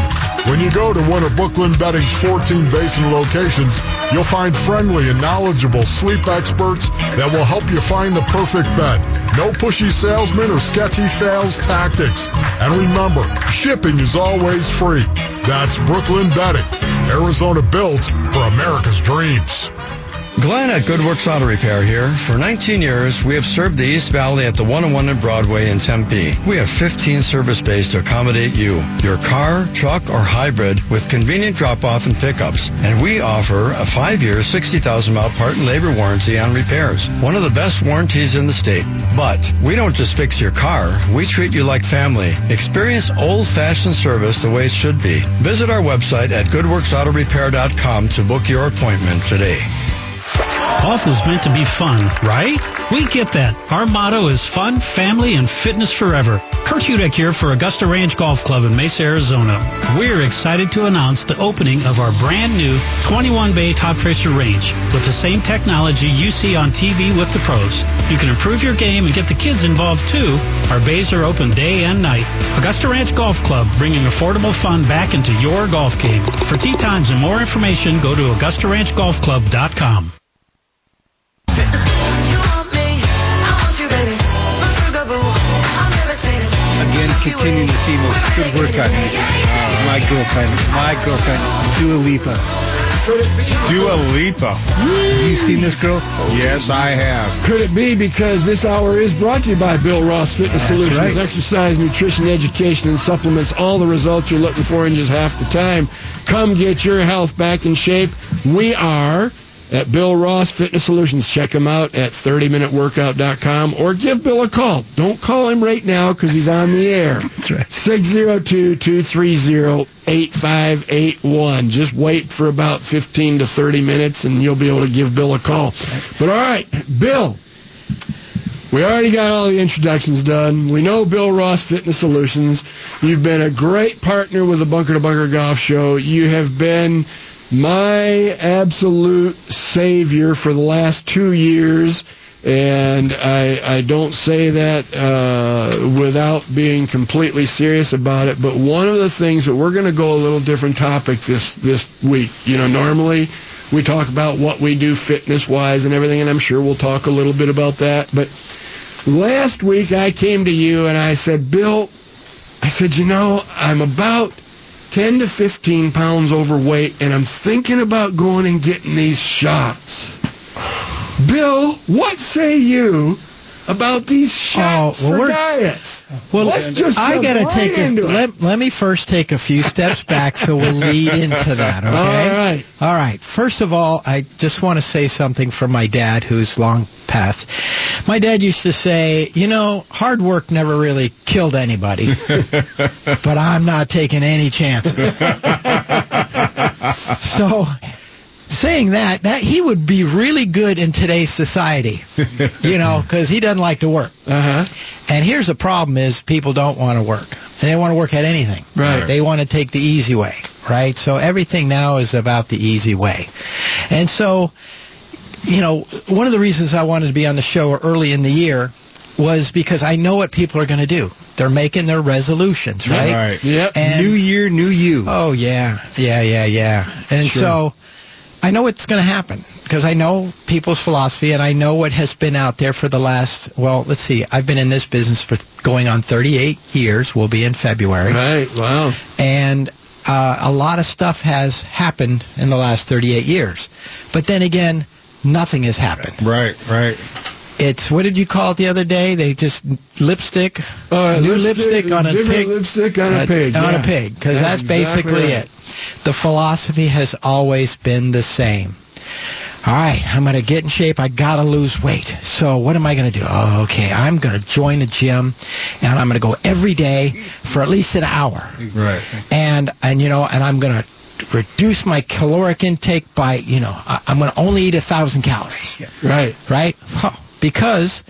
When you go to one of Brooklyn Bedding's 14 basin locations, you'll find friendly and knowledgeable sleep experts that will help you find the perfect bed. No pushy salesmen or sketchy sales tactics. And remember, shipping is always free. That's Brooklyn Bedding, Arizona built for America's dreams. Glenn at Goodworks Auto Repair here. For 19 years, we have served the East Valley at the 101 and Broadway in Tempe. We have 15 service bays to accommodate you, your car, truck, or hybrid with convenient drop-off and pickups. And we offer a five-year, 60,000-mile part and labor warranty on repairs. One of the best warranties in the state. But we don't just fix your car. We treat you like family. Experience old-fashioned service the way it should be. Visit our website at goodworksautorepair.com to book your appointment today. Golf was meant to be fun, right? We get that. Our motto is fun, family, and fitness forever. Kurt Hudek here for Augusta Ranch Golf Club in Mesa, Arizona. We're excited to announce the opening of our brand new 21 bay Toptracer range with the same technology you see on TV with the pros. You can improve your game and get the kids involved too. Our bays are open day and night. Augusta Ranch Golf Club, bringing affordable fun back into your golf game. For tee times and more information, go to AugustaRanchGolfClub.com. Again, continuing the theme of good workout music. Uh, my girlfriend, my girlfriend, Dua Lipa. Dua Lipa. Have you seen this girl? Yes, I have. Could it be because this hour is brought to you by Bill Ross Fitness That's Solutions? right. Exercise, nutrition, education, and supplements. All the results you're looking for in just half the time. Come get your health back in shape. We are at Bill Ross Fitness Solutions. Check him out at 30minuteworkout.com or give Bill a call. Don't call him right now because he's on the air. [laughs] That's right. 602-230-8581. Just wait for about 15 to 30 minutes and you'll be able to give Bill a call. But all right, Bill. We already got all the introductions done. We know Bill Ross Fitness Solutions. You've been a great partner with the Bunker to Bunker Golf Show. You have been my absolute savior for the last two years. And I, I don't say that uh, without being completely serious about it. But one of the things that we're going to go a little different topic this this week. You know, normally we talk about what we do fitness wise and everything, and I'm sure we'll talk a little bit about that. But last week I came to you and I said, Bill, I said, you know, I'm about 10 to 15 pounds overweight, and I'm thinking about going and getting these shots. Bill, what say you about these shots well, for diets? Well, Let's just I gotta right take a, it. let, let me first take a few steps back so we'll lead into that, [laughs] okay? All right. All right. First of all, I just want to say something from my dad who's long passed. My dad used to say, you know, hard work never really killed anybody, [laughs] but I'm not taking any chances. [laughs] so, saying that, that he would be really good in today's society, you know, [laughs] because he doesn't like to work. Uh-huh. And here's the problem is people don't want to work. They don't want to work at anything. Right. They want to take the easy way, right? So everything now is about the easy way. And so, you know, one of the reasons I wanted to be on the show early in the year was because I know what people are going to do. They're making their resolutions, right? Right. Yep. And New year, new you. Oh yeah, yeah, yeah, yeah. And Sure. so I know it's going to happen because I know people's philosophy and I know what has been out there for the last. Well, let's see. I've been in this business for going on 38 years. We'll be in February, Right, wow. and uh, a lot of stuff has happened in the last 38 years. But then again, nothing has happened. Right, right. It's what did you call it the other day? They just lipstick, Uh, new lipstick, on a pig, lipstick on a uh, pig. on a pig, because That's that's, exactly basically right. it. The philosophy has always been the same. All right, I'm going to get in shape. I got to lose weight. So what am I going to do? Oh, okay, I'm going to join a gym, and I'm going to go every day for at least an hour. Right. And and you know, and I'm going to reduce my caloric intake by you know, I, I'm going to only eat a thousand calories Right. right? Huh. Because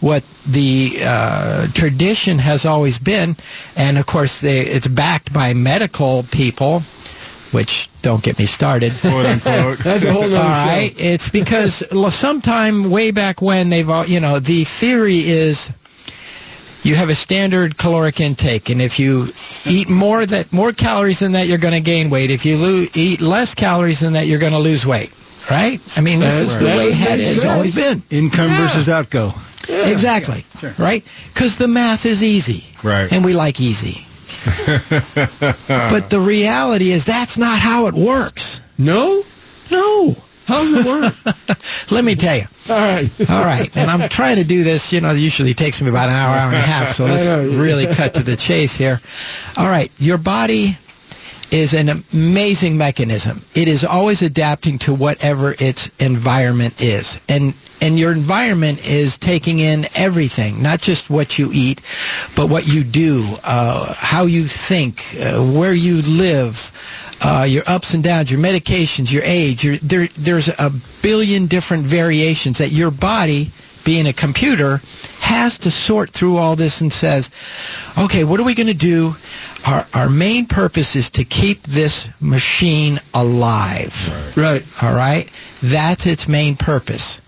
what the uh, tradition has always been, and of course they, it's backed by medical people, which don't get me started. Quote unquote. [laughs] That's a whole All nother right, it's because [laughs] sometime way back when they've all, you know, the theory is you have a standard caloric intake, and if you eat more that more calories than that, you're going to gain weight. If you lo- eat less calories than that, you're going to lose weight. Right? I mean, this That's- is the way makes it has always been. Income Yeah. versus outgo. Exactly. Right? Because the math is easy. Right. And we like easy. [laughs] But the reality is that's not how it works. No? No. How's it work? [laughs] Let me tell you. All right. All right. And I'm trying to do this, you know, it usually takes me about an hour, hour and a half, so let's [laughs] really cut to the chase here. All right. Your body is an amazing mechanism. It is always adapting to whatever its environment is. And and your environment is taking in everything, not just what you eat, but what you do, uh, how you think, uh, where you live, uh, your ups and downs, your medications, your age. Your, there, there's a billion different variations that your body, being a computer, has to sort through all this and says, okay, what are we going to do? Our, our main purpose is to keep this machine alive. Right. All right? That's its main purpose.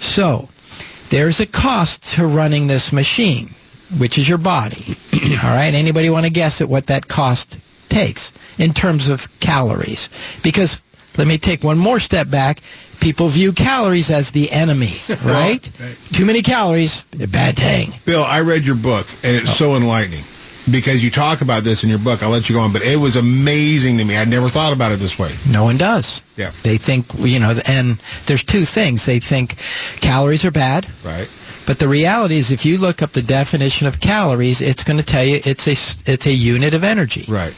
So, there's a cost to running this machine, which is your body. [clears throat] All right? Anybody want to guess at what that cost takes in terms of calories? Because let me take one more step back. People view calories as the enemy, [laughs] right? Too many calories, a bad thing. Bill, I read your book, and it's so oh. enlightening because you talk about this in your book. I'll let you go on, but it was amazing to me. I'd never thought about it this way. No one does. Yeah. They think, you know, and there's two things. They think calories are bad. Right. But the reality is, if you look up the definition of calories, it's going to tell you it's a it's a unit of energy. Right.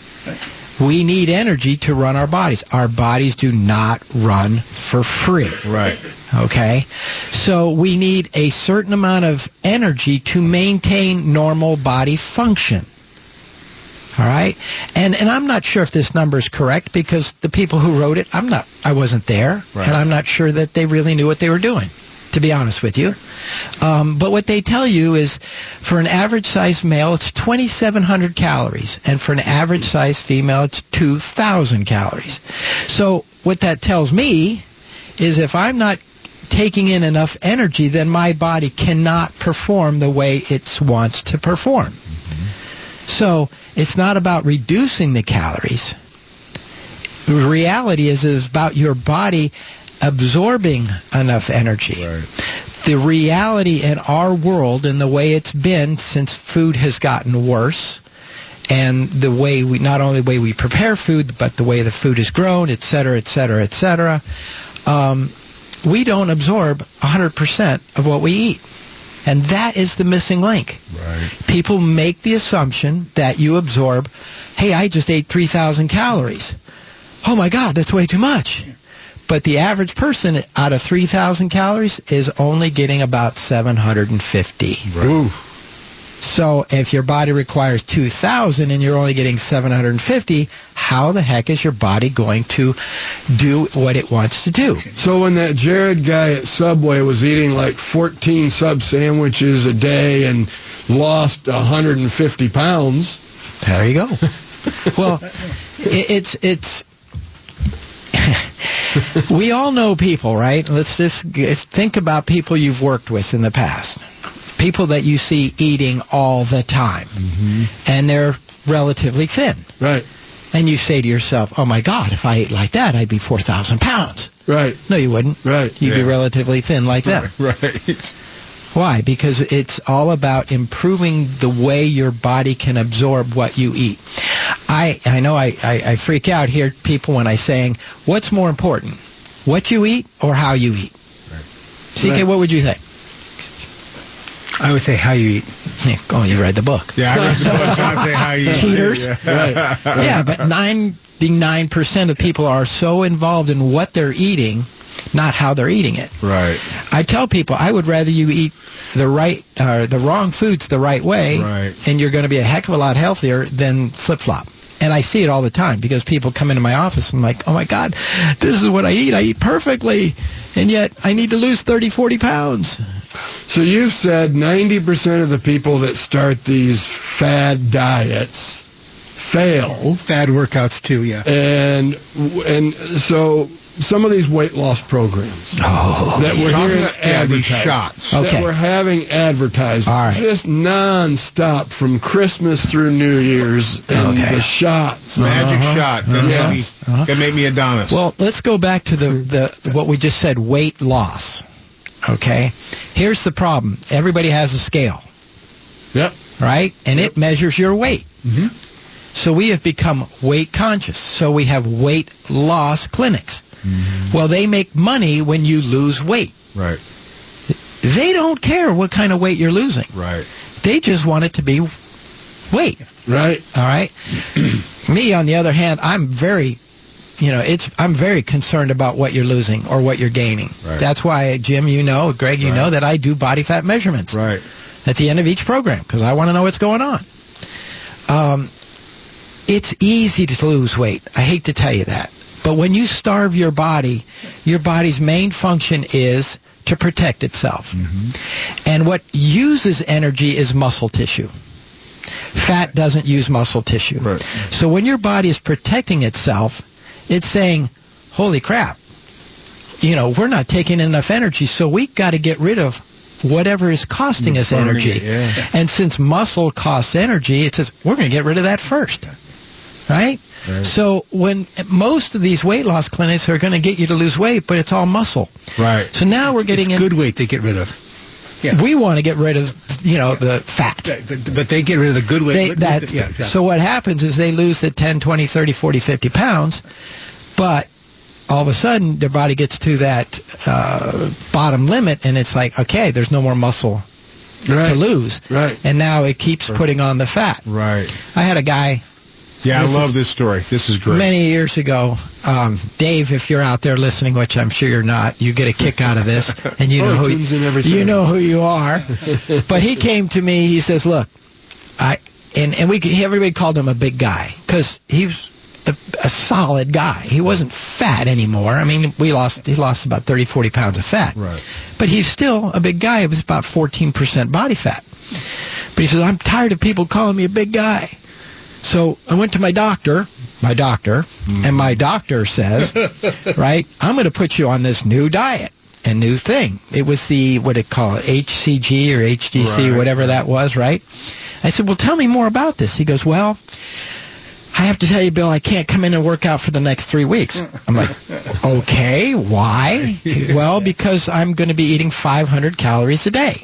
We need energy to run our bodies. Our bodies do not run for free. Right. Okay? So we need a certain amount of energy to maintain normal body function. All right? And and I'm not sure if this number is correct because the people who wrote it, I'm not I wasn't there Right. and I'm not sure that they really knew what they were doing. To be honest with you, um, but what they tell you is, for an average-sized male, it's 2,700 calories, and for an average-sized female, it's 2,000 calories. So what that tells me is if I'm not taking in enough energy, then my body cannot perform the way it wants to perform. So it's not about reducing the calories. The reality is it's about your body absorbing enough energy. The reality in our world and the way it's been since food has gotten worse and the way we not only the way we prepare food, but the way the food is grown, et cetera, et cetera, et cetera. Um, we don't absorb 100% of what we eat. And that is the missing link. Right. People make the assumption that you absorb, hey, I just ate 3,000 calories. Oh my God, that's way too much. But the average person out of 3,000 calories is only getting about 750. So if your body requires 2,000 and you're only getting 750, how the heck is your body going to do what it wants to do? So when that Jared guy at Subway was eating like 14 sub sandwiches a day and lost 150 pounds, there you go. well, it, it's it's [laughs] we all know people, right? Let's just think about people you've worked with in the past. People that you see eating all the time. Mm-hmm. And they're relatively thin. Right. And you say to yourself, oh my God, if I ate like that, I'd be 4,000 pounds. Right. No, you wouldn't. Right. You'd be relatively thin like them. [laughs] Right. Why? Because it's all about improving the way your body can absorb what you eat. I, I know I, I, I freak out here, people, when I saying, what's more important, what you eat or how you eat? CK, what would you think? I would say how you eat. Yeah, oh, you read the book. Yeah, I read the book. I say how you eat. Cheaters. Yeah. [laughs] yeah, but 99% of people are so involved in what they're eating, not how they're eating it. Right. I tell people I would rather you eat the right, uh, the wrong foods the right way, Right. and you're going to be a heck of a lot healthier than flip flop. And I see it all the time because people come into my office and I'm like, oh my God, this is what I eat. I eat perfectly. And yet I need to lose 30, 40 pounds. So you've said 90% of the people that start these fad diets fail. Fad workouts too, yeah. And and so some of these weight loss programs that we're Talking hearing about- yeah, these advertised, shots. that we're having advertised, All right. just nonstop from Christmas through New Year's, and Okay. the shots. Magic Uh-huh. shot. That Uh-huh. made me, that made me Adonis. Well, let's go back to the, the what we just said, weight loss. Okay? Here's the problem. Everybody has a scale, Yep. right? And it measures your weight. So we have become weight conscious. So we have weight loss clinics. Well, they make money when you lose weight. right. They don't care what kind of weight you're losing. Right. They just want it to be weight. Right. All right. [clears throat] Me, on the other hand, I'm very, you know, it's I'm very concerned about what you're losing or what you're gaining. Right. That's why, Jim, you know, Greg, you Right. know that I do body fat measurements Right. at the end of each program because I want to know what's going on. Um, it's easy to lose weight. I hate to tell you that. But when you starve your body, your body's main function is to protect itself. Mm-hmm. And what uses energy is muscle tissue. Fat doesn't use muscle tissue. Right. So when your body is protecting itself, it's saying, holy crap, you know, we're not taking enough energy, so we've got to get rid of whatever is costing us energy. it, yeah. And since muscle costs energy, it says we're going to get rid of that first. Right? Right. So when most of these weight loss clinics are going to get you to lose weight, but it's all muscle. Right. So now we're getting it's in. good weight they get rid of. Yeah. We want to get rid of, you know, the fat. But, they get rid of the good weight. They, that, yeah, exactly. So what happens is they lose the 10, 20, 30, 40, 50 pounds, but all of a sudden their body gets to that uh, bottom limit and it's like, okay, there's no more muscle Right. to lose. Right. And now it keeps putting on the fat. Right. I had a guy Yeah, This I love this story. This is great. many years ago. Um, Dave, if you're out there listening, which I'm sure you're not, you get a kick out of this, [laughs] and you know who tunes you know who you are. but he came to me. He says, "Look, I and and we everybody called him a big guy because he was." A, a solid guy. He wasn't fat anymore. I mean, we lost he lost about 30, 40 pounds of fat. Right. But he's still a big guy. It was about 14% body fat. But he says, I'm tired of people calling me a big guy. So I went to my doctor, my doctor, mm-hmm. and my doctor says, [laughs] right, I'm going to put you on this new diet, a new thing. It was the, what it called, HCG or HDC, Right. whatever that was, right? I said, well, tell me more about this. He goes, well, I have to tell you, Bill, I can't come in and work out for the next three weeks. I'm like, okay, why? [laughs] Well, because I'm going to be eating 500 calories a day.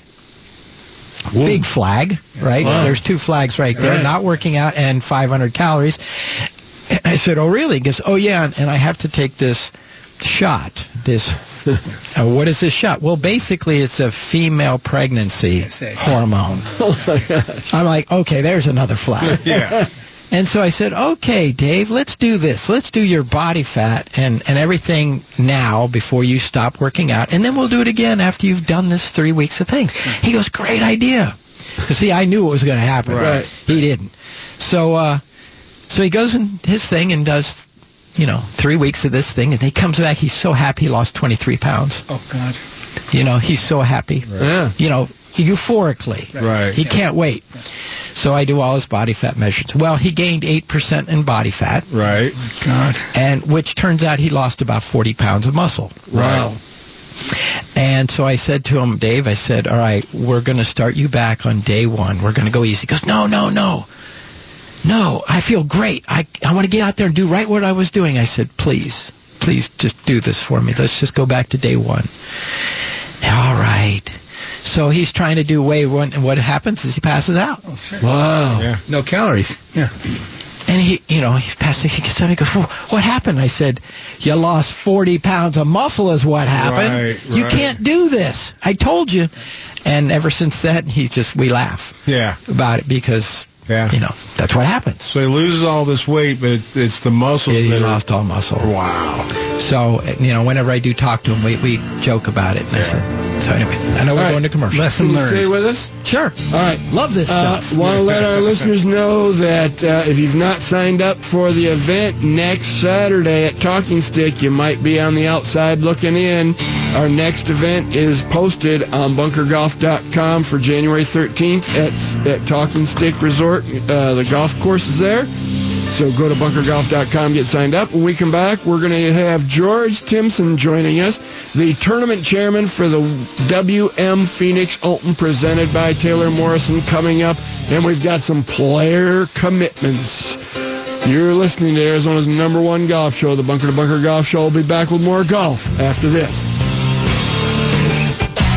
Big flag, right? Wow. There's two flags right there, Right. not working out and 500 calories. And I said, oh, really? He goes, oh, yeah, and I have to take this shot. This, [laughs] uh, what is this shot? Well, basically, it's a female pregnancy hormone. [laughs] I'm like, okay, there's another flag. [laughs] Yeah. And so I said, okay, Dave, let's do this. Let's do your body fat and, and everything now before you stop working out. And then we'll do it again after you've done this three weeks of things. He goes, great idea. Because, see, I knew it was going to happen. Right. He didn't. So, uh, so he goes in his thing and does, you know, three weeks of this thing. And he comes back. He's so happy he lost 23 pounds. Oh, God. You know, he's so happy. Yeah. You know, euphorically. Right. He can't wait. So I do all his body fat measurements. Well, he gained 8% in body fat. Right. Oh, God. And which turns out he lost about 40 pounds of muscle. Wow. And so I said to him, Dave, I said, all right, we're going to start you back on day one. We're going to go easy. He goes, no, no, no. No, I feel great. I, I want to get out there and do right what I was doing. I said, please, please just do this for me. Let's just go back to day one. All right. So he's trying to do way one, and what happens is he passes out. Wow. Yeah. No calories. Yeah. And he, you know, he's passing. He gets up. He goes, "Wha- "What happened?" I said, "You lost 40 pounds of muscle, is what happened. Right, You right. can't do this. I told you." And ever since then, he's just we laugh Yeah. about it because Yeah. you know that's what happens. So he loses all this weight, but it, it's the muscle. He lost all muscle. Wow. So you know, whenever I do talk to him, we we joke about it. And I said, so anyway, I know we're All right. going to commercial. Lesson Can you stay with us? Sure. All right. Love this Uh, stuff. Want to let our listeners know that uh, if you've not signed up for the event next Saturday at Talking Stick, you might be on the outside looking in. Our next event is posted on bunkergolf.com for January 13th at, at Talking Stick Resort. Uh, the golf course is there. So go to bunkergolf.com, get signed up. When we come back, we're going to have George Thimsen joining us, the tournament chairman for the WM Phoenix Open presented by Taylor Morrison coming up. And we've got some player commitments. You're listening to Arizona's number one golf show, the Bunker to Bunker Golf Show. We'll be back with more golf after this.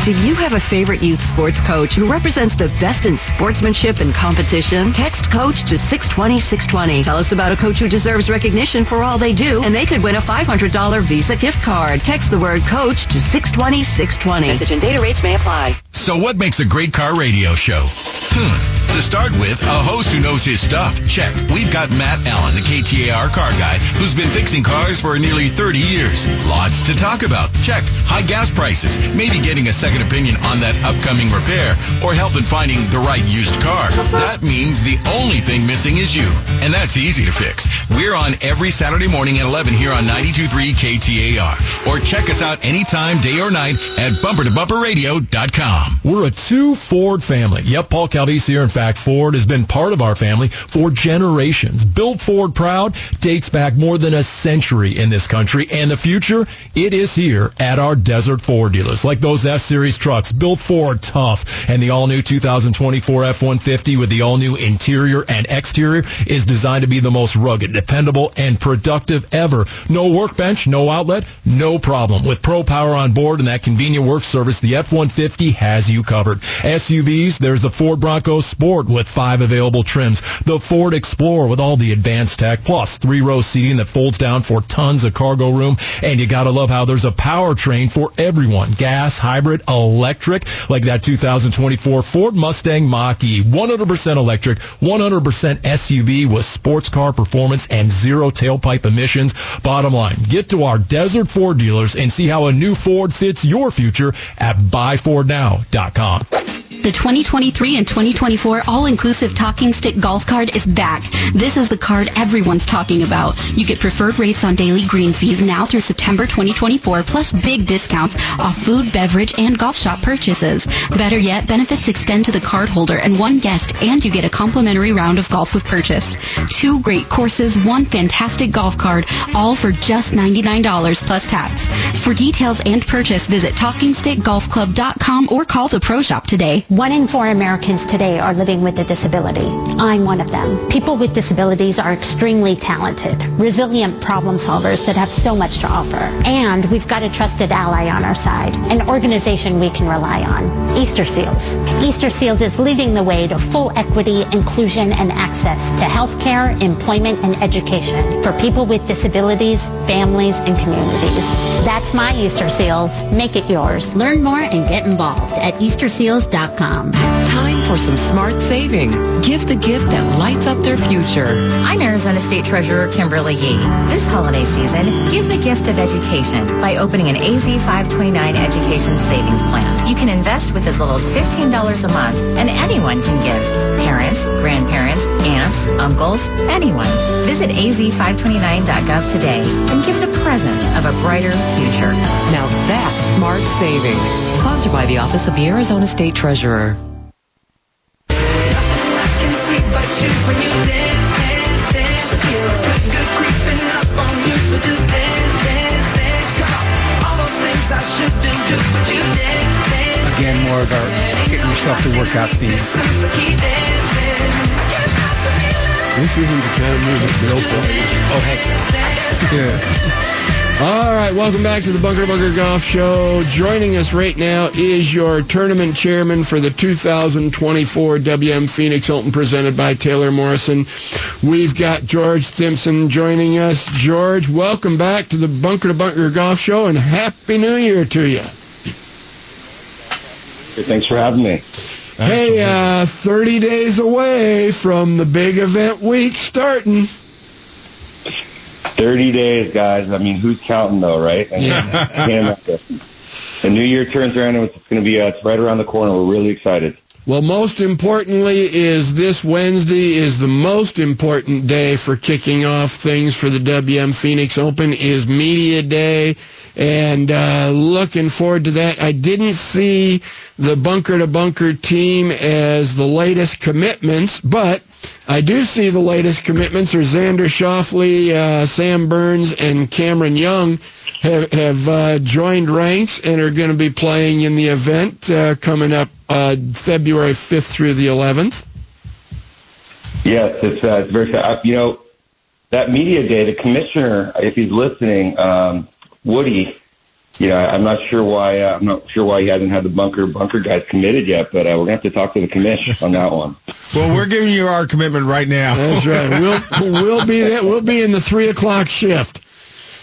Do you have a favorite youth sports coach who represents the best in sportsmanship and competition? Text coach to 620 620. Tell us about a coach who deserves recognition for all they do, and they could win a $500 Visa gift card. Text the word coach to 620 620. Message and data rates may apply. So what makes a great car radio show? Hmm. To start with, a host who knows his stuff. Check. We've got Matt Allen, the KTAR car guy, who's been fixing cars for nearly 30 years. Lots to talk about. Check. High gas prices. Maybe getting a second opinion on that upcoming repair or help in finding the right used car. That means the only thing missing is you. And that's easy to fix. We're on every Saturday morning at 11 here on 92.3 KTAR. Or check us out anytime, day or night at bumpertobumperradio.com. We're a two Ford family. Yep, Paul Calvisi here. In fact, Ford has been part of our family for generations. Built Ford proud dates back more than a century in this country, and the future, it is here at our Desert Ford dealers. Like those F-Series trucks, built Ford tough, and the all-new 2024 F-150 with the all-new interior and exterior is designed to be the most rugged, dependable, and productive ever. No workbench, no outlet, no problem. With Pro Power on board and that convenient work service, the F-150 has you covered. SUVs, there's the Ford Bronco Sport with five available trims, the Ford Explorer with all the advanced tech, plus three-row seating that folds down for tons of cargo room, and you gotta love how there's a powertrain for everyone. Gas, hybrid, electric, like that 2024 Ford Mustang Mach-E. 100% electric, 100% SUV with sports car performance and zero tailpipe emissions. Bottom line, get to our Desert Ford dealers and see how a new Ford fits your future at buyfordnow.com. The 2023 and 2024 all-inclusive talking stick golf card is back. This is the card everyone's talking about. You get preferred rates on daily green fees now through September 2024, plus big discounts off food, beverage, and golf shop purchases. Better yet, benefits extend to the card holder and one guest, and you get a complimentary round of golf with purchase. Two great courses, one fantastic golf card, all for just $99 plus tax. For details and purchase, visit TalkingStickGolfClub.com or call the Pro Shop today. One in four Americans today are living with a disability. I'm one of them. People with disabilities are extremely talented, resilient problem solvers that have so much to offer. And we've got a trusted ally on our side, an organization we can rely on, Easter Seals. Easter Seals is leading the way to full equity, inclusion, and access to health care, employment, and education for people with disabilities, families, and communities. That's my Easter Seals. Make it yours. Learn more and get involved at easterseals.com. Time for some smart saving. Give the gift that lights up their future. I'm Arizona State Treasurer Kimberly Yee. This holiday season, give the gift of education by opening an AZ 529 education savings plan. You can invest with as little as $15 a month, and anyone can give. Parents, grandparents, aunts, uncles, anyone. Visit az529.gov today and give the present of a brighter future. Now that's smart saving. Sponsored by the Office of the Arizona State Treasurer. Again, more of our getting yourself to work out themes. This isn't the kind of music Bill plays. Oh, heck Yeah. All right, welcome back to the Bunker to Bunker Golf Show. Joining us right now is your tournament chairman for the 2024 WM Phoenix Open presented by Taylor Morrison. We've got George Thimsen joining us. George, welcome back to the Bunker to Bunker Golf Show and Happy New Year to you. Thanks for having me. Hey, uh, 30 days away from the big event week starting. 30 days, guys. I mean, who's counting though, right? Mean, the new year turns around and it's going to be uh, it's right around the corner. We're really excited. Well, most importantly is this Wednesday is the most important day for kicking off things for the WM Phoenix Open is media day and uh, looking forward to that. I didn't see the bunker to bunker team as the latest commitments, but I do see the latest commitments are Xander Schauffele, uh, Sam Burns, and Cameron Young have, have uh, joined ranks and are going to be playing in the event uh, coming up uh, February 5th through the 11th. Yes, it's, uh, it's very, you know, that media day, the commissioner, if he's listening, um, Woody, you know, I'm not sure why, uh, I'm not sure why he hasn't had the bunker, bunker guys committed yet, but, uh, we're gonna have to talk to the commission [laughs] on that one. Well, we're giving you our commitment right now. That's right. We'll we'll be there. We'll be in the three o'clock shift.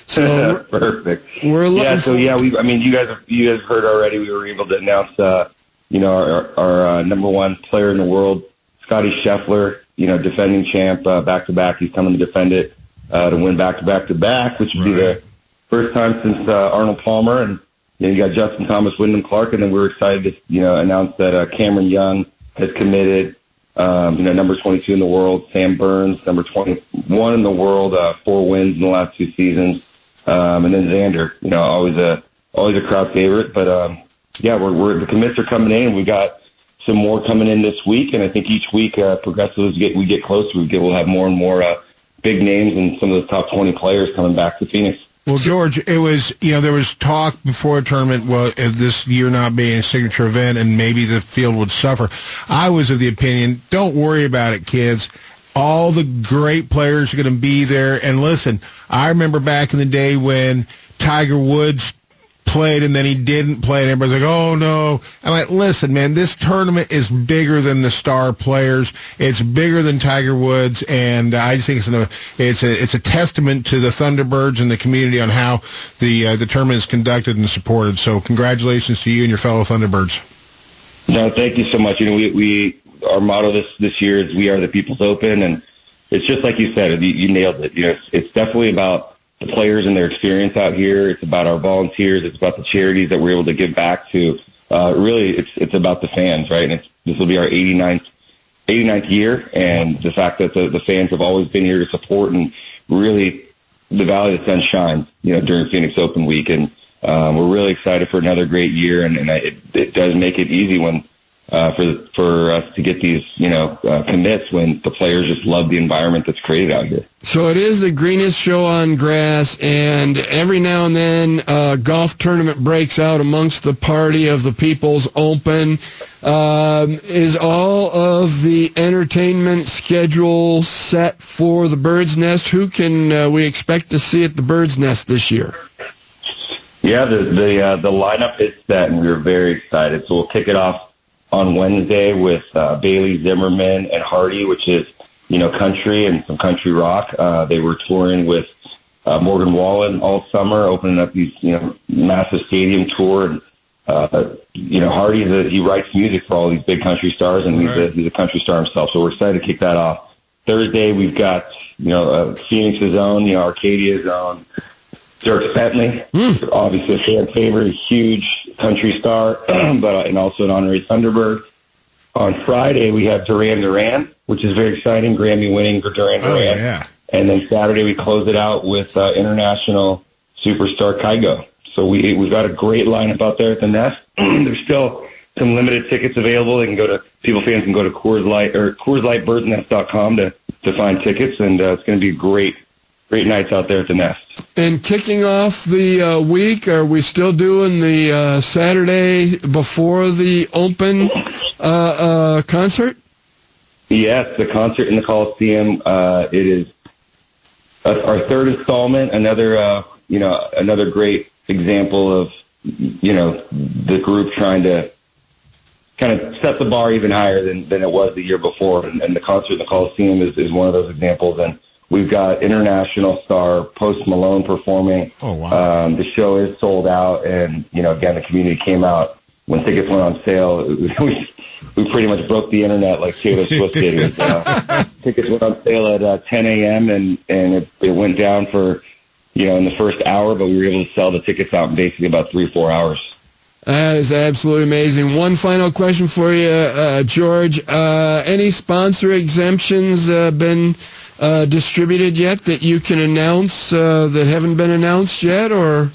So [laughs] perfect. We're looking yeah. So for- yeah, we. I mean, you guys, have, you guys heard already. We were able to announce, uh, you know, our, our uh, number one player in the world, Scottie Scheffler. You know, defending champ uh, back to back. He's coming to defend it uh, to win back to back to back, which would be the first time since uh, Arnold Palmer. And know, you got Justin Thomas, Wyndham Clark, and then we're excited to you know announce that uh, Cameron Young has committed. Um, you know, number 22 in the world, Sam Burns, number 21 in the world, uh, four wins in the last two seasons. Um, and then Xander, you know, always a, always a crowd favorite. But, um, yeah, we're, we're, the commits are coming in. We got some more coming in this week. And I think each week, uh, progressively we get, we get closer, we get, we'll have more and more, uh, big names and some of the top 20 players coming back to Phoenix. Well, George, it was, you know, there was talk before the tournament, well, if this year not being a signature event and maybe the field would suffer. I was of the opinion, don't worry about it, kids. All the great players are going to be there. And listen, I remember back in the day when Tiger Woods played and then he didn't play and everybody's like, oh no. I'm like, listen, man, this tournament is bigger than the star players. It's bigger than Tiger Woods. And I just think it's, an, it's a, it's a testament to the Thunderbirds and the community on how the, uh, the tournament is conducted and supported. So congratulations to you and your fellow Thunderbirds. No, thank you so much. You know, we, we, our motto this, this year is we are the people's open. And it's just like you said, you, you nailed it. You know, it's, it's definitely about the players and their experience out here. It's about our volunteers. It's about the charities that we're able to give back to. Uh, really, it's, it's about the fans, right? And it's, this will be our 89th, 89th year. And the fact that the, the fans have always been here to support and really the Valley of the Sun shines, you know, during Phoenix Open week. And, um, we're really excited for another great year. And, and I, it, it does make it easy when, uh, for for us to get these you know uh, commits when the players just love the environment that's created out here. So it is the greenest show on grass, and every now and then a golf tournament breaks out amongst the party of the People's Open. Um, is all of the entertainment schedule set for the Bird's Nest? Who can uh, we expect to see at the Bird's Nest this year? Yeah, the the uh, the lineup is set, and we are very excited. So we'll kick it off on Wednesday with uh, Bailey Zimmerman and Hardy, which is you know country and some country rock. Uh, they were touring with uh, Morgan Wallen all summer, opening up these you know massive stadium tour. And uh, you know Hardy's a, he writes music for all these big country stars, and he's a, he's a country star himself. So we're excited to kick that off. Thursday we've got you know uh, Phoenix's own, you know Arcadia's own. Dierks Bentley, mm. obviously a fan favorite, huge country star, [clears throat] but uh, and also an honorary Thunderbird. On Friday we have Duran Duran, which is very exciting, Grammy-winning for Duran Duran. Oh yeah. And then Saturday we close it out with uh, international superstar Kygo. So we we've got a great lineup out there at the Nest. [clears throat] There's still some limited tickets available. They can go to people fans can go to Coors Light or CoorsLightBirdsNest.com to to find tickets, and uh, it's going to be great great nights out there at the Nest. And kicking off the uh, week, are we still doing the uh, Saturday before the Open uh, uh, concert? Yes, the concert in the Coliseum. Uh, it is our third installment. Another, uh, you know, another great example of, you know, the group trying to kind of set the bar even higher than, than it was the year before. And, and the concert in the Coliseum is, is one of those examples. And we've got international star Post Malone performing. Oh wow! Um, the show is sold out, and you know, again, the community came out when tickets went on sale. [laughs] We we pretty much broke the internet like Taylor [laughs] Swift did. Uh, tickets went on sale at uh, 10 a.m. and and it, it went down for you know in the first hour, but we were able to sell the tickets out in basically about three four hours. That is absolutely amazing. One final question for you, uh, George. Uh, any sponsor exemptions uh, been uh, distributed yet that you can announce uh, that haven't been announced yet, or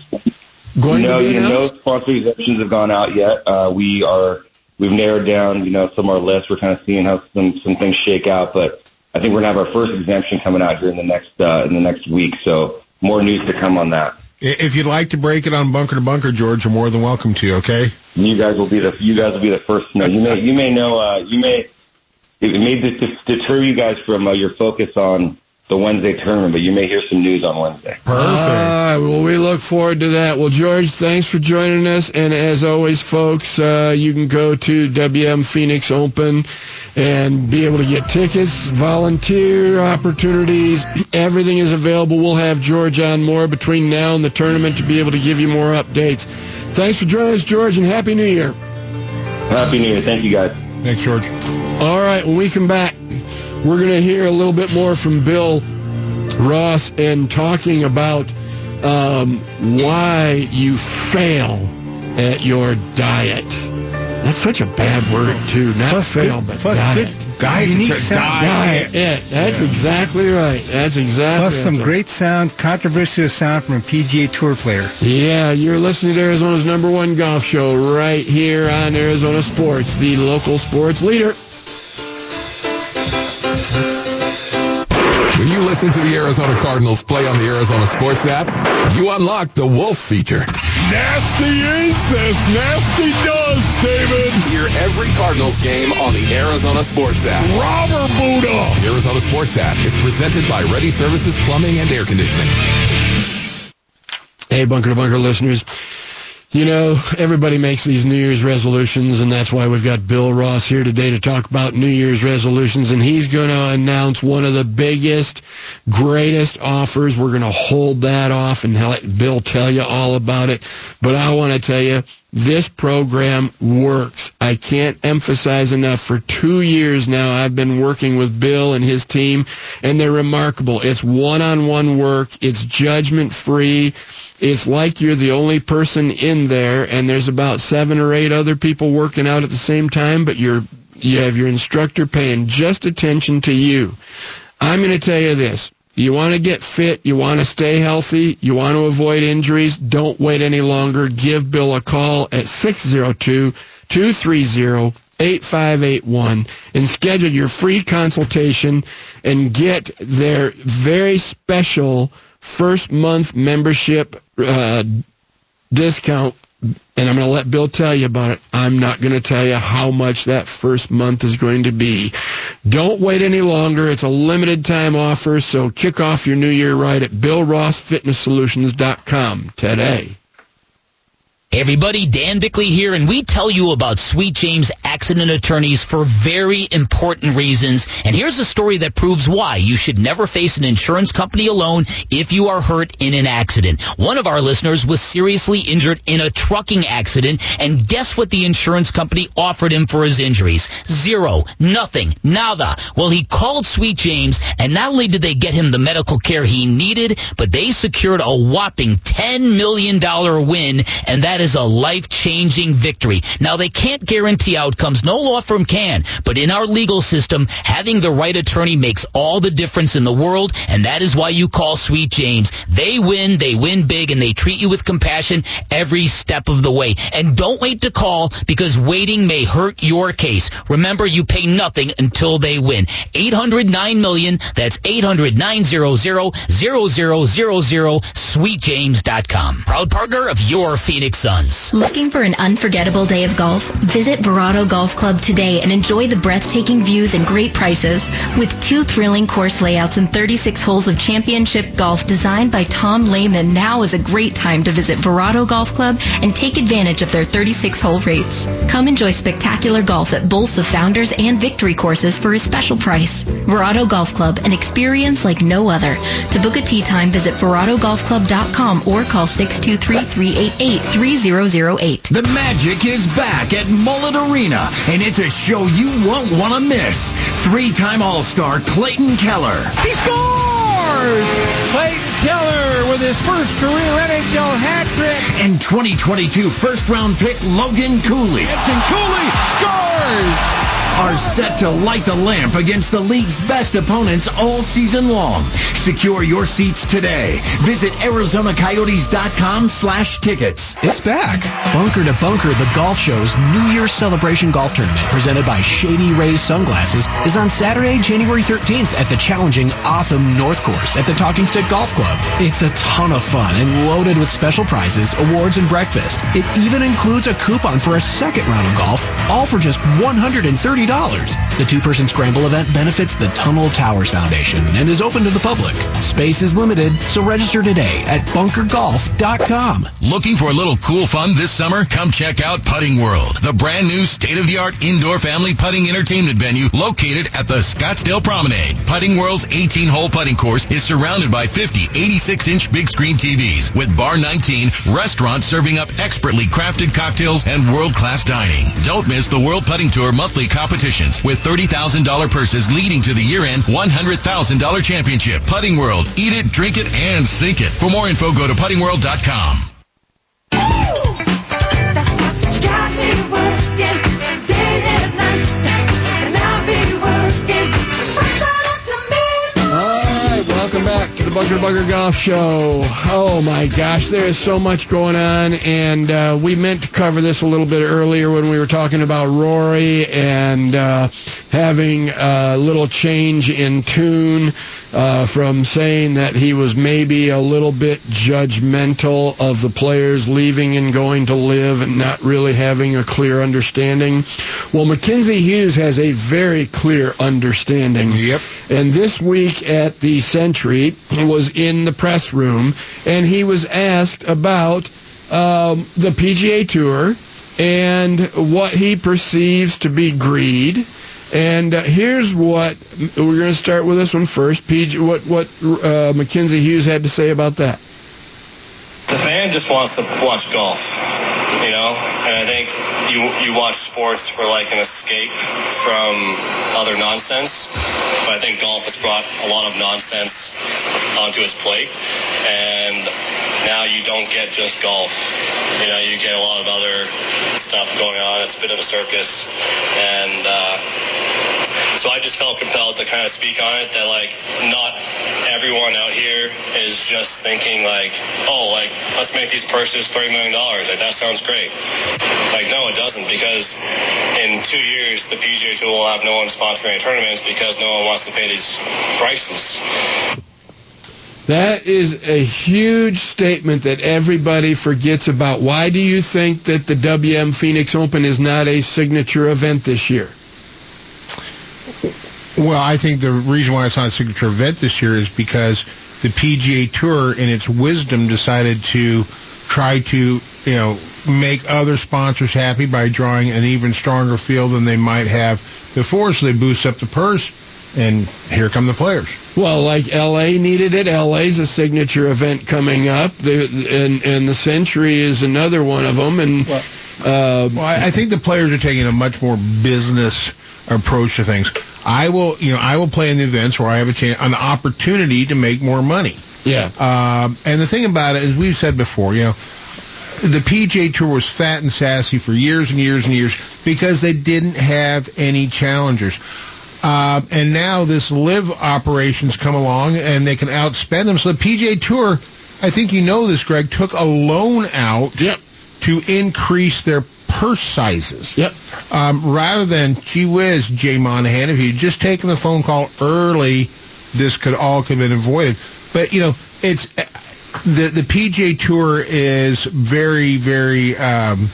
going no, to be you know, no announced? sponsor exemptions have gone out yet. Uh, we are we've narrowed down, you know, some of our lists. We're kind of seeing how some some things shake out, but I think we're gonna have our first exemption coming out here in the next uh, in the next week. So more news to come on that. If you'd like to break it on bunker to bunker, George, you're more than welcome to. Okay. You guys will be the you guys will be the first to know. You may you may know uh, you may it may deter you guys from uh, your focus on the Wednesday tournament, but you may hear some news on Wednesday. Perfect. All right, well, we look forward to that. Well, George, thanks for joining us. And as always, folks, uh, you can go to WM Phoenix Open and be able to get tickets, volunteer opportunities. Everything is available. We'll have George on more between now and the tournament to be able to give you more updates. Thanks for joining us, George, and Happy New Year. Happy New Year. Thank you, guys. Thanks, George. All right, when we come back, we're going to hear a little bit more from Bill Ross and talking about um, why you fail at your diet. That's such a bad word, too. Not Plus fail, but plus diet. good, diet. unique sound. Diet. Yeah, that's exactly right. That's exactly Plus some right. great sound, controversial sound from a PGA Tour player. Yeah, you're listening to Arizona's number one golf show right here on Arizona Sports, the local sports leader. When you listen to the Arizona Cardinals play on the Arizona Sports app, you unlock the Wolf feature. Nasty incest, nasty does, David. Hear every Cardinals game on the Arizona Sports app. Robber Buddha. The Arizona Sports app is presented by Ready Services Plumbing and Air Conditioning. Hey, Bunker to Bunker listeners. You know, everybody makes these New Year's resolutions, and that's why we've got Bill Ross here today to talk about New Year's resolutions, and he's going to announce one of the biggest, greatest offers. We're going to hold that off and let Bill tell you all about it. But I want to tell you, this program works. I can't emphasize enough. For two years now, I've been working with Bill and his team, and they're remarkable. It's one-on-one work. It's judgment-free. It's like you're the only person in there, and there's about seven or eight other people working out at the same time, but you're you have your instructor paying just attention to you. I'm going to tell you this. You want to get fit. You want to stay healthy. You want to avoid injuries. Don't wait any longer. Give Bill a call at 602 230 8581 and schedule your free consultation and get their very special first month membership uh, discount and I'm going to let Bill tell you about it. I'm not going to tell you how much that first month is going to be. Don't wait any longer. It's a limited time offer, so kick off your new year right at BillRossFitnessSolutions.com today. Everybody, Dan Bickley here, and we tell you about Sweet James accident attorneys for very important reasons. And here's a story that proves why you should never face an insurance company alone if you are hurt in an accident. One of our listeners was seriously injured in a trucking accident, and guess what the insurance company offered him for his injuries? Zero. Nothing. Nada. Well, he called Sweet James, and not only did they get him the medical care he needed, but they secured a whopping $10 million win, and that is a life-changing victory. Now, they can't guarantee outcomes. No law firm can. But in our legal system, having the right attorney makes all the difference in the world, and that is why you call Sweet James. They win, they win big, and they treat you with compassion every step of the way. And don't wait to call because waiting may hurt your case. Remember, you pay nothing until they win. 809 million. That's 800 900 0000 sweetjames.com. Proud partner of your Phoenix Looking for an unforgettable day of golf? Visit Verrado Golf Club today and enjoy the breathtaking views and great prices. With two thrilling course layouts and 36 holes of championship golf designed by Tom Lehman, now is a great time to visit Verrado Golf Club and take advantage of their 36 hole rates. Come enjoy spectacular golf at both the Founders and Victory courses for a special price. Verrado Golf Club, an experience like no other. To book a tee time, visit VerradoGolfClub.com or call 623-388-3008. The magic is back at Mullet Arena, and it's a show you won't want to miss. Three-time All-Star Clayton Keller. He scores! Clayton Keller with his first career NHL hat trick. And 2022 first-round pick Logan Cooley. Edson Cooley scores! Are set to light the lamp against the league's best opponents all season long. Secure your seats today. Visit ArizonaCoyotes.com slash tickets. It's back. Bunker to Bunker, the golf show's New Year's celebration golf tournament presented by Shady Rays Sunglasses is on Saturday, January 13th at the challenging O'odham North Course at the Talking Stick Golf Club. It's a ton of fun and loaded with special prizes, awards, and breakfast. It even includes a coupon for a second round of golf, all for just $130. The two-person scramble event benefits the Tunnel Towers Foundation and is open to the public. Space is limited, so register today at bunkergolf.com. Looking for a little cool fun this summer? Come check out Putting World, the brand new state-of-the-art indoor family putting entertainment venue located at the Scottsdale Promenade. Putting World's 18-hole putting course is surrounded by 50 86-inch big screen TVs with Bar 19 restaurants serving up expertly crafted cocktails and world-class dining. Don't miss the World Putting Tour monthly competitions with $30,000 purses leading to the year-end $100,000 championship. Putting World. Eat it, drink it, and sink it. For more info, go to puttingworld.com. Welcome the Bunker Bunker Golf Show. Oh my gosh, there is so much going on, and uh, we meant to cover this a little bit earlier when we were talking about Rory and uh, having a little change in tune uh, from saying that he was maybe a little bit judgmental of the players leaving and going to LIV and not really having a clear understanding. Well, Mackenzie Hughes has a very clear understanding. Yep. And this week at the Sentry was in the press room, and he was asked about um, the PGA Tour and what he perceives to be greed. And uh, here's what we're going to start with this one first. PG, what what uh, Mackenzie Hughes had to say about that. The fan just wants to watch golf, you know, and I think you you watch sports for like an escape from other nonsense. But I think golf has brought a lot of nonsense onto its plate, and now you don't get just golf. You know, you get a lot of other stuff going on. It's a bit of a circus, and uh, so I just felt compelled to kind of speak on it. That like not everyone out here is just thinking like, oh, like let's make these purses three million dollars. Like that sounds great. Like no, it doesn't because in two years the PGA Tour will have no one sponsoring any tournaments because no one wants to pay these prices. That is a huge statement that everybody forgets about. Why do you think that the WM Phoenix Open is not a signature event this year? Well, I think the reason why it's not a signature event this year is because the PGA Tour, in its wisdom, decided to try to, you know, make other sponsors happy by drawing an even stronger field than they might have before, so they boost up the purse, and here come the players. Well, like LA needed it. LA's a signature event coming up, the, and and the Sentry is another one of them. And uh, Well, I, I think the players are taking a much more business approach to things. I will, you know, I will play in the events where I have a chance, an opportunity to make more money. Yeah. Um, and the thing about it is, we've said before, you know, the PJ Tour was fat and sassy for years and years and years because they didn't have any challengers. Uh, and now this LIV operations come along and they can outspend them. So the PJ Tour, I think you know this, Greg, took a loan out to increase their purse sizes. Yep. Um, rather than, gee whiz, Jay Monahan, if you'd just taken the phone call early, this could all have been avoided. But, you know, it's the the PJ Tour is very, very. Um,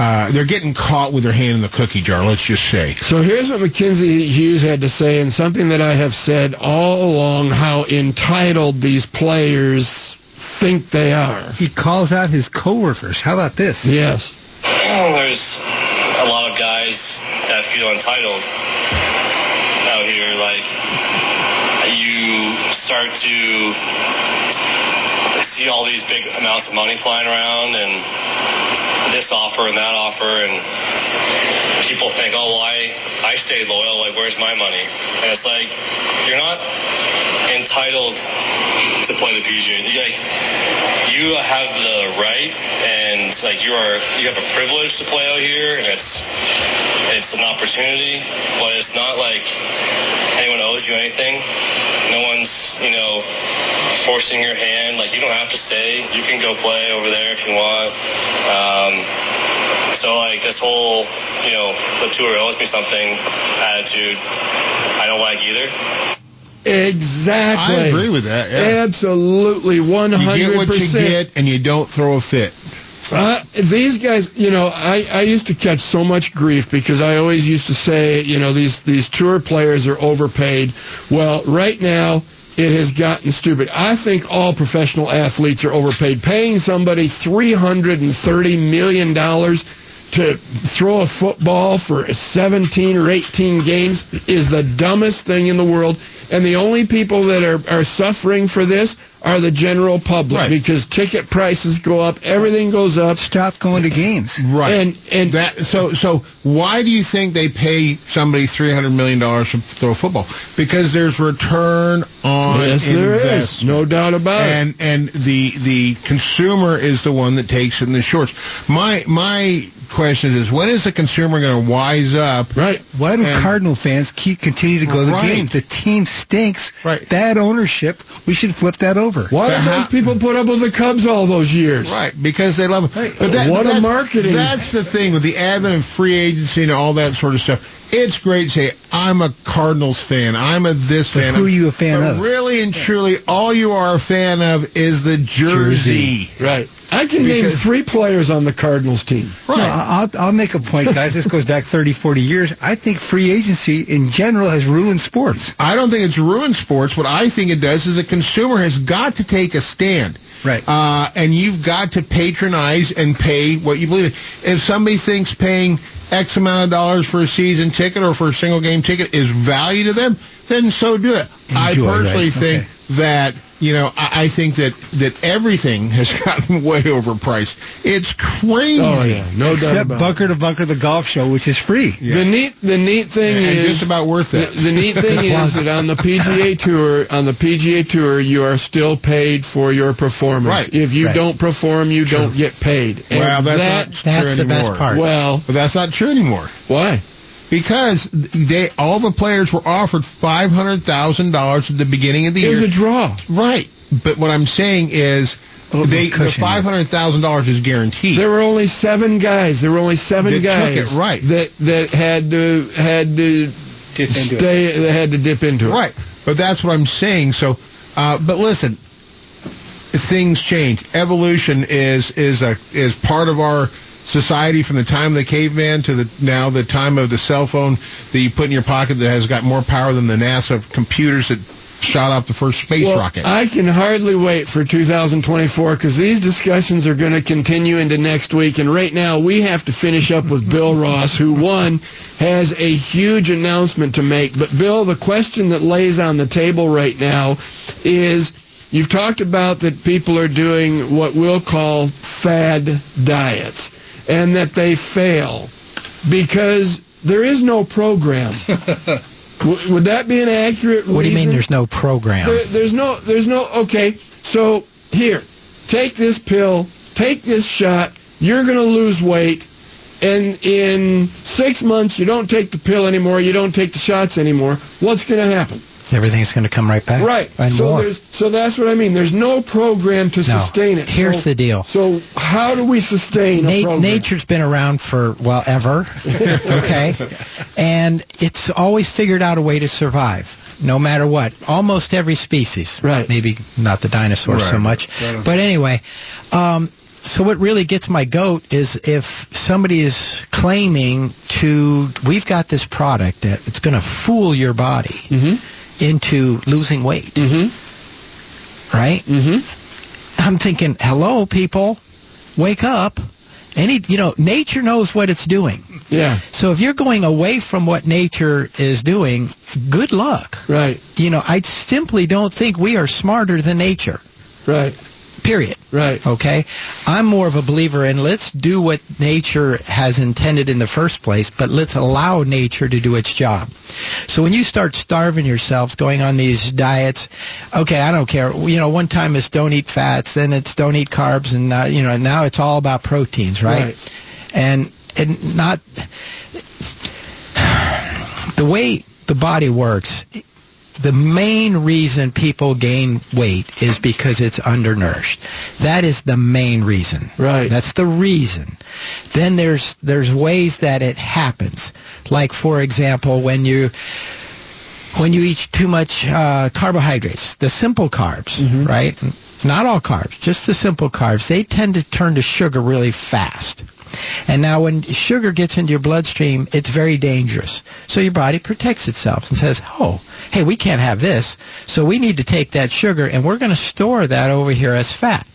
uh, they're getting caught with their hand in the cookie jar. Let's just say. So here's what Mackenzie Hughes had to say, and something that I have said all along: how entitled these players think they are. He calls out his coworkers. How about this? Yes. There's a lot of guys that feel entitled out here. Like you start to see all these big amounts of money flying around and this offer and that offer and people think, oh, well, I, I stayed loyal. Like, where's my money? And it's like, you're not entitled to play the PGA. You, like, you have the right and like you are, you have a privilege to play out here and it's, it's an opportunity, but it's not like anyone owes you anything. No one's, you know, forcing your hand. Like, you don't have to stay. You can go play over there if you want. Um, so, like, this whole, you know, the tour owes me something attitude, I don't like either. Exactly. I agree with that. Yeah. Absolutely, one You hundred get what you percent. get, and you don't throw a fit. Uh, these guys, you know, I, I used to catch so much grief because I always used to say, you know, these, these tour players are overpaid. Well, right now, it has gotten stupid. I think all professional athletes are overpaid. Paying somebody $330 million to throw a football for 17 or 18 games is the dumbest thing in the world. And the only people that are, are suffering for this are the general public because ticket prices go up, everything goes up. Stop going to games. Right. And and that so so why do you think they pay somebody three hundred million dollars to throw a football? Because there's return on Yes, there is. investment. No doubt about it. and, And the the consumer is the one that takes it in the shorts. My my question is when is the consumer going to wise up? Right. Why do And- Cardinal fans keep continue to go to the Right. games? The team stinks. Right. Bad ownership. We should flip that over. Why did those people put up with the Cubs all those years? Right, because they love it. But What a that's- marketing. That's the thing with the advent of free agency and all that sort of stuff. It's great to say, I'm a Cardinals fan. I'm a this But fan. who are you a fan But of? Really and truly, all you are a fan of is the jersey. Right. I can name three players on the Cardinals team. No, I'll, I'll make a point, guys. this goes back 30, 40 years. I think free agency in general has ruined sports. I don't think it's ruined sports. What I think it does is the consumer has got to take a stand. Right. Uh, and you've got to patronize and pay what you believe in. If somebody thinks paying X amount of dollars for a season ticket or for a single game ticket is value to them, then so do it. I personally right. think Okay. that you know, I, I think that that everything has [laughs] gotten way overpriced. It's crazy. Oh, yeah. No doubt Except about it. Bunker to Bunker, the golf show, which is free. The neat, the neat thing And is just about worth it. The, the neat [laughs] thing is that on the PGA [laughs] Tour, on the PGA Tour, you are still paid for your performance. Right. If you Right. don't perform, you don't get paid. And Well, that's that, not true anymore. Well, but that's not true anymore. Why? Because they all the players were offered five hundred thousand dollars at the beginning of the It year. was a draw. Right. But what I'm saying is they, the five hundred thousand dollars is guaranteed. There were only seven guys. There were only seven That took guys it, right. that that had to had to Dip into it. stay. That had to dip into it. Right. But that's what I'm saying. So, uh, but listen, things change. Evolution is is a is part of our society from the time of the caveman to the now the time of the cell phone that you put in your pocket that has got more power than the NASA computers that shot off the first space Well, rocket. I can hardly wait for 2024 because these discussions are going to continue into next week. And right now, we have to finish up with Bill Ross, who one has a huge announcement to make. But Bill, the question that lays on the table right now is. You've talked about that people are doing what we'll call fad diets and that they fail because there is no program. [laughs] W- would that be an accurate What do you mean there's no program? There, there's no, there's no, okay, so here, take this pill, take this shot, you're going to lose weight, and in six months you don't take the pill anymore, you don't take the shots anymore, what's going to happen? Everything's going to come right back. Right. And so more. there's, so that's what I mean. There's no program to No. sustain it. Here's So- the deal. So how do we sustain a Na- nature's been around for well ever [laughs] okay and it's always figured out a way to survive no matter what almost every species right maybe not the dinosaurs so much Right. but anyway um, so what really gets my goat is if somebody is claiming to we've got this product that it's going to fool your body into losing weight. Right? Mm-hmm. i'm thinking hello people. Wake up. Any you know nature knows what it's doing. Yeah. So if you're going away from what nature is doing good luck. Right. You know i simply don't think we are smarter than nature. Right period. Right. Okay? I'm more of a believer in let's do what nature has intended in the first place but let's allow nature to do its job. So when you start starving yourselves going on these diets okay i don't care. You know one time it's don't eat fats then it's don't eat carbs and uh, you know now it's all about proteins right, Right. and and not [sighs] the way the body works the main reason people gain weight is because it's undernourished. That is the main reason. Right. That's the reason. Then there's there's ways that it happens. Like for example, when you when you eat too much uh, carbohydrates, the simple carbs, right? Not all carbs, just the simple carbs. They tend to turn to sugar really fast. And now when sugar gets into your bloodstream, it's very dangerous. So your body protects itself and says, oh, hey, we can't have this. So we need to take that sugar and we're going to store that over here as fat.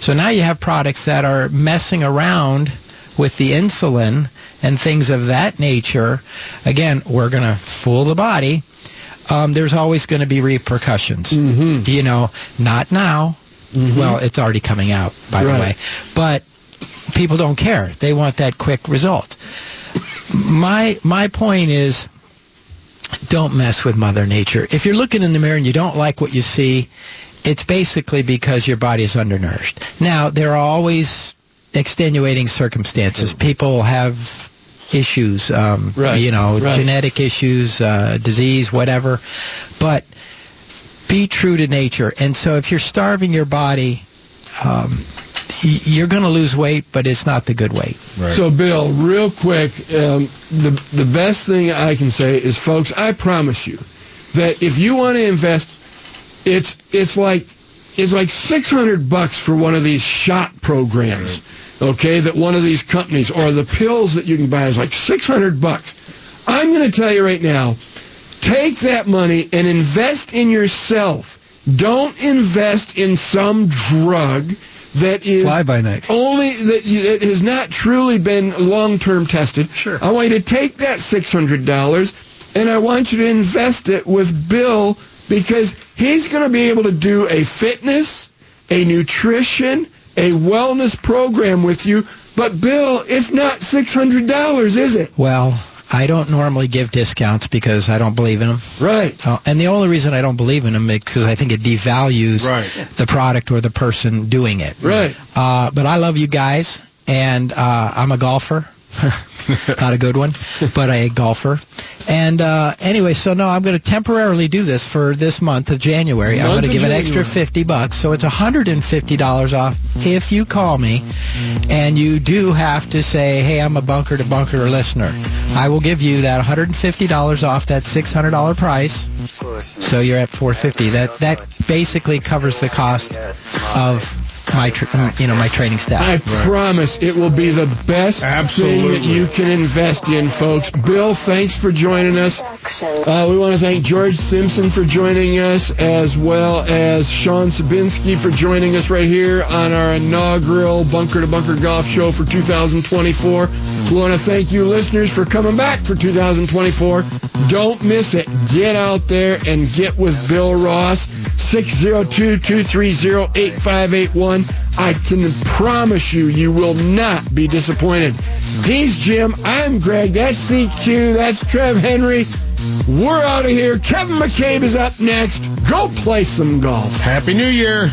So now you have products that are messing around with the insulin and things of that nature. Again, we're going to fool the body. Um, there's always going to be repercussions. Mm-hmm. You know, not now. Well, it's already coming out, by the way. But people don't care. They want that quick result. My my point is don't mess with mother nature. If you're looking in the mirror and you don't like what you see, it's basically because your body is undernourished. Now, there are always extenuating circumstances. People have issues, um, Right, you know, right. genetic issues, uh, disease, whatever. But be true to nature. And so if you're starving your body, um, you're going to lose weight, but it's not the good weight. So, Bill, real quick, um, the the best thing I can say is, folks, I promise you that if you want to invest, it's it's like it's like six hundred bucks for one of these shot programs, okay? That one of these companies or the pills that you can buy is like six hundred bucks. I'm going to tell you right now, take that money and invest in yourself. Don't invest in some drug that is Fly by night. only that, you, that has not truly been long term tested. Sure. I want you to take that six hundred dollars and I want you to invest it with Bill because he's going to be able to do a fitness, a nutrition, a wellness program with you. But Bill, it's not $600, is it? Well, I don't normally give discounts because I don't believe in them. Right. Uh, and the only reason I don't believe in them is because I think it devalues Right. the product or the person doing it. Right. Uh, but I love you guys, and uh, I'm a golfer. [laughs] Not a good one, but a golfer. And uh, anyway, so no, I'm going to temporarily do this for this month of January. I'm going to of give an extra 50 bucks, so it's $150 off if you call me, and you do have to say, "Hey, I'm a bunker to bunker listener." I will give you that $150 off that $600 price. So you're at 450. That that basically covers the cost of my tr- um, you know my training staff. I promise it will be the best thing that you can invest in, folks. Bill, thanks for joining us. Uh, we want to thank George Thimsen for joining us, as well as Sean Sabinski for joining us right here on our inaugural Bunker to Bunker Golf Show for 2024. We want to thank you, listeners, for coming back for 2024. Don't miss it. Get out there and get with Bill Ross. 602-230-8581. I can promise you, you will not be disappointed. He's Jim. I'm Greg. That's CQ. That's Trev Henry. We're out of here. Kevin McCabe is up next. Go play some golf. Happy New Year.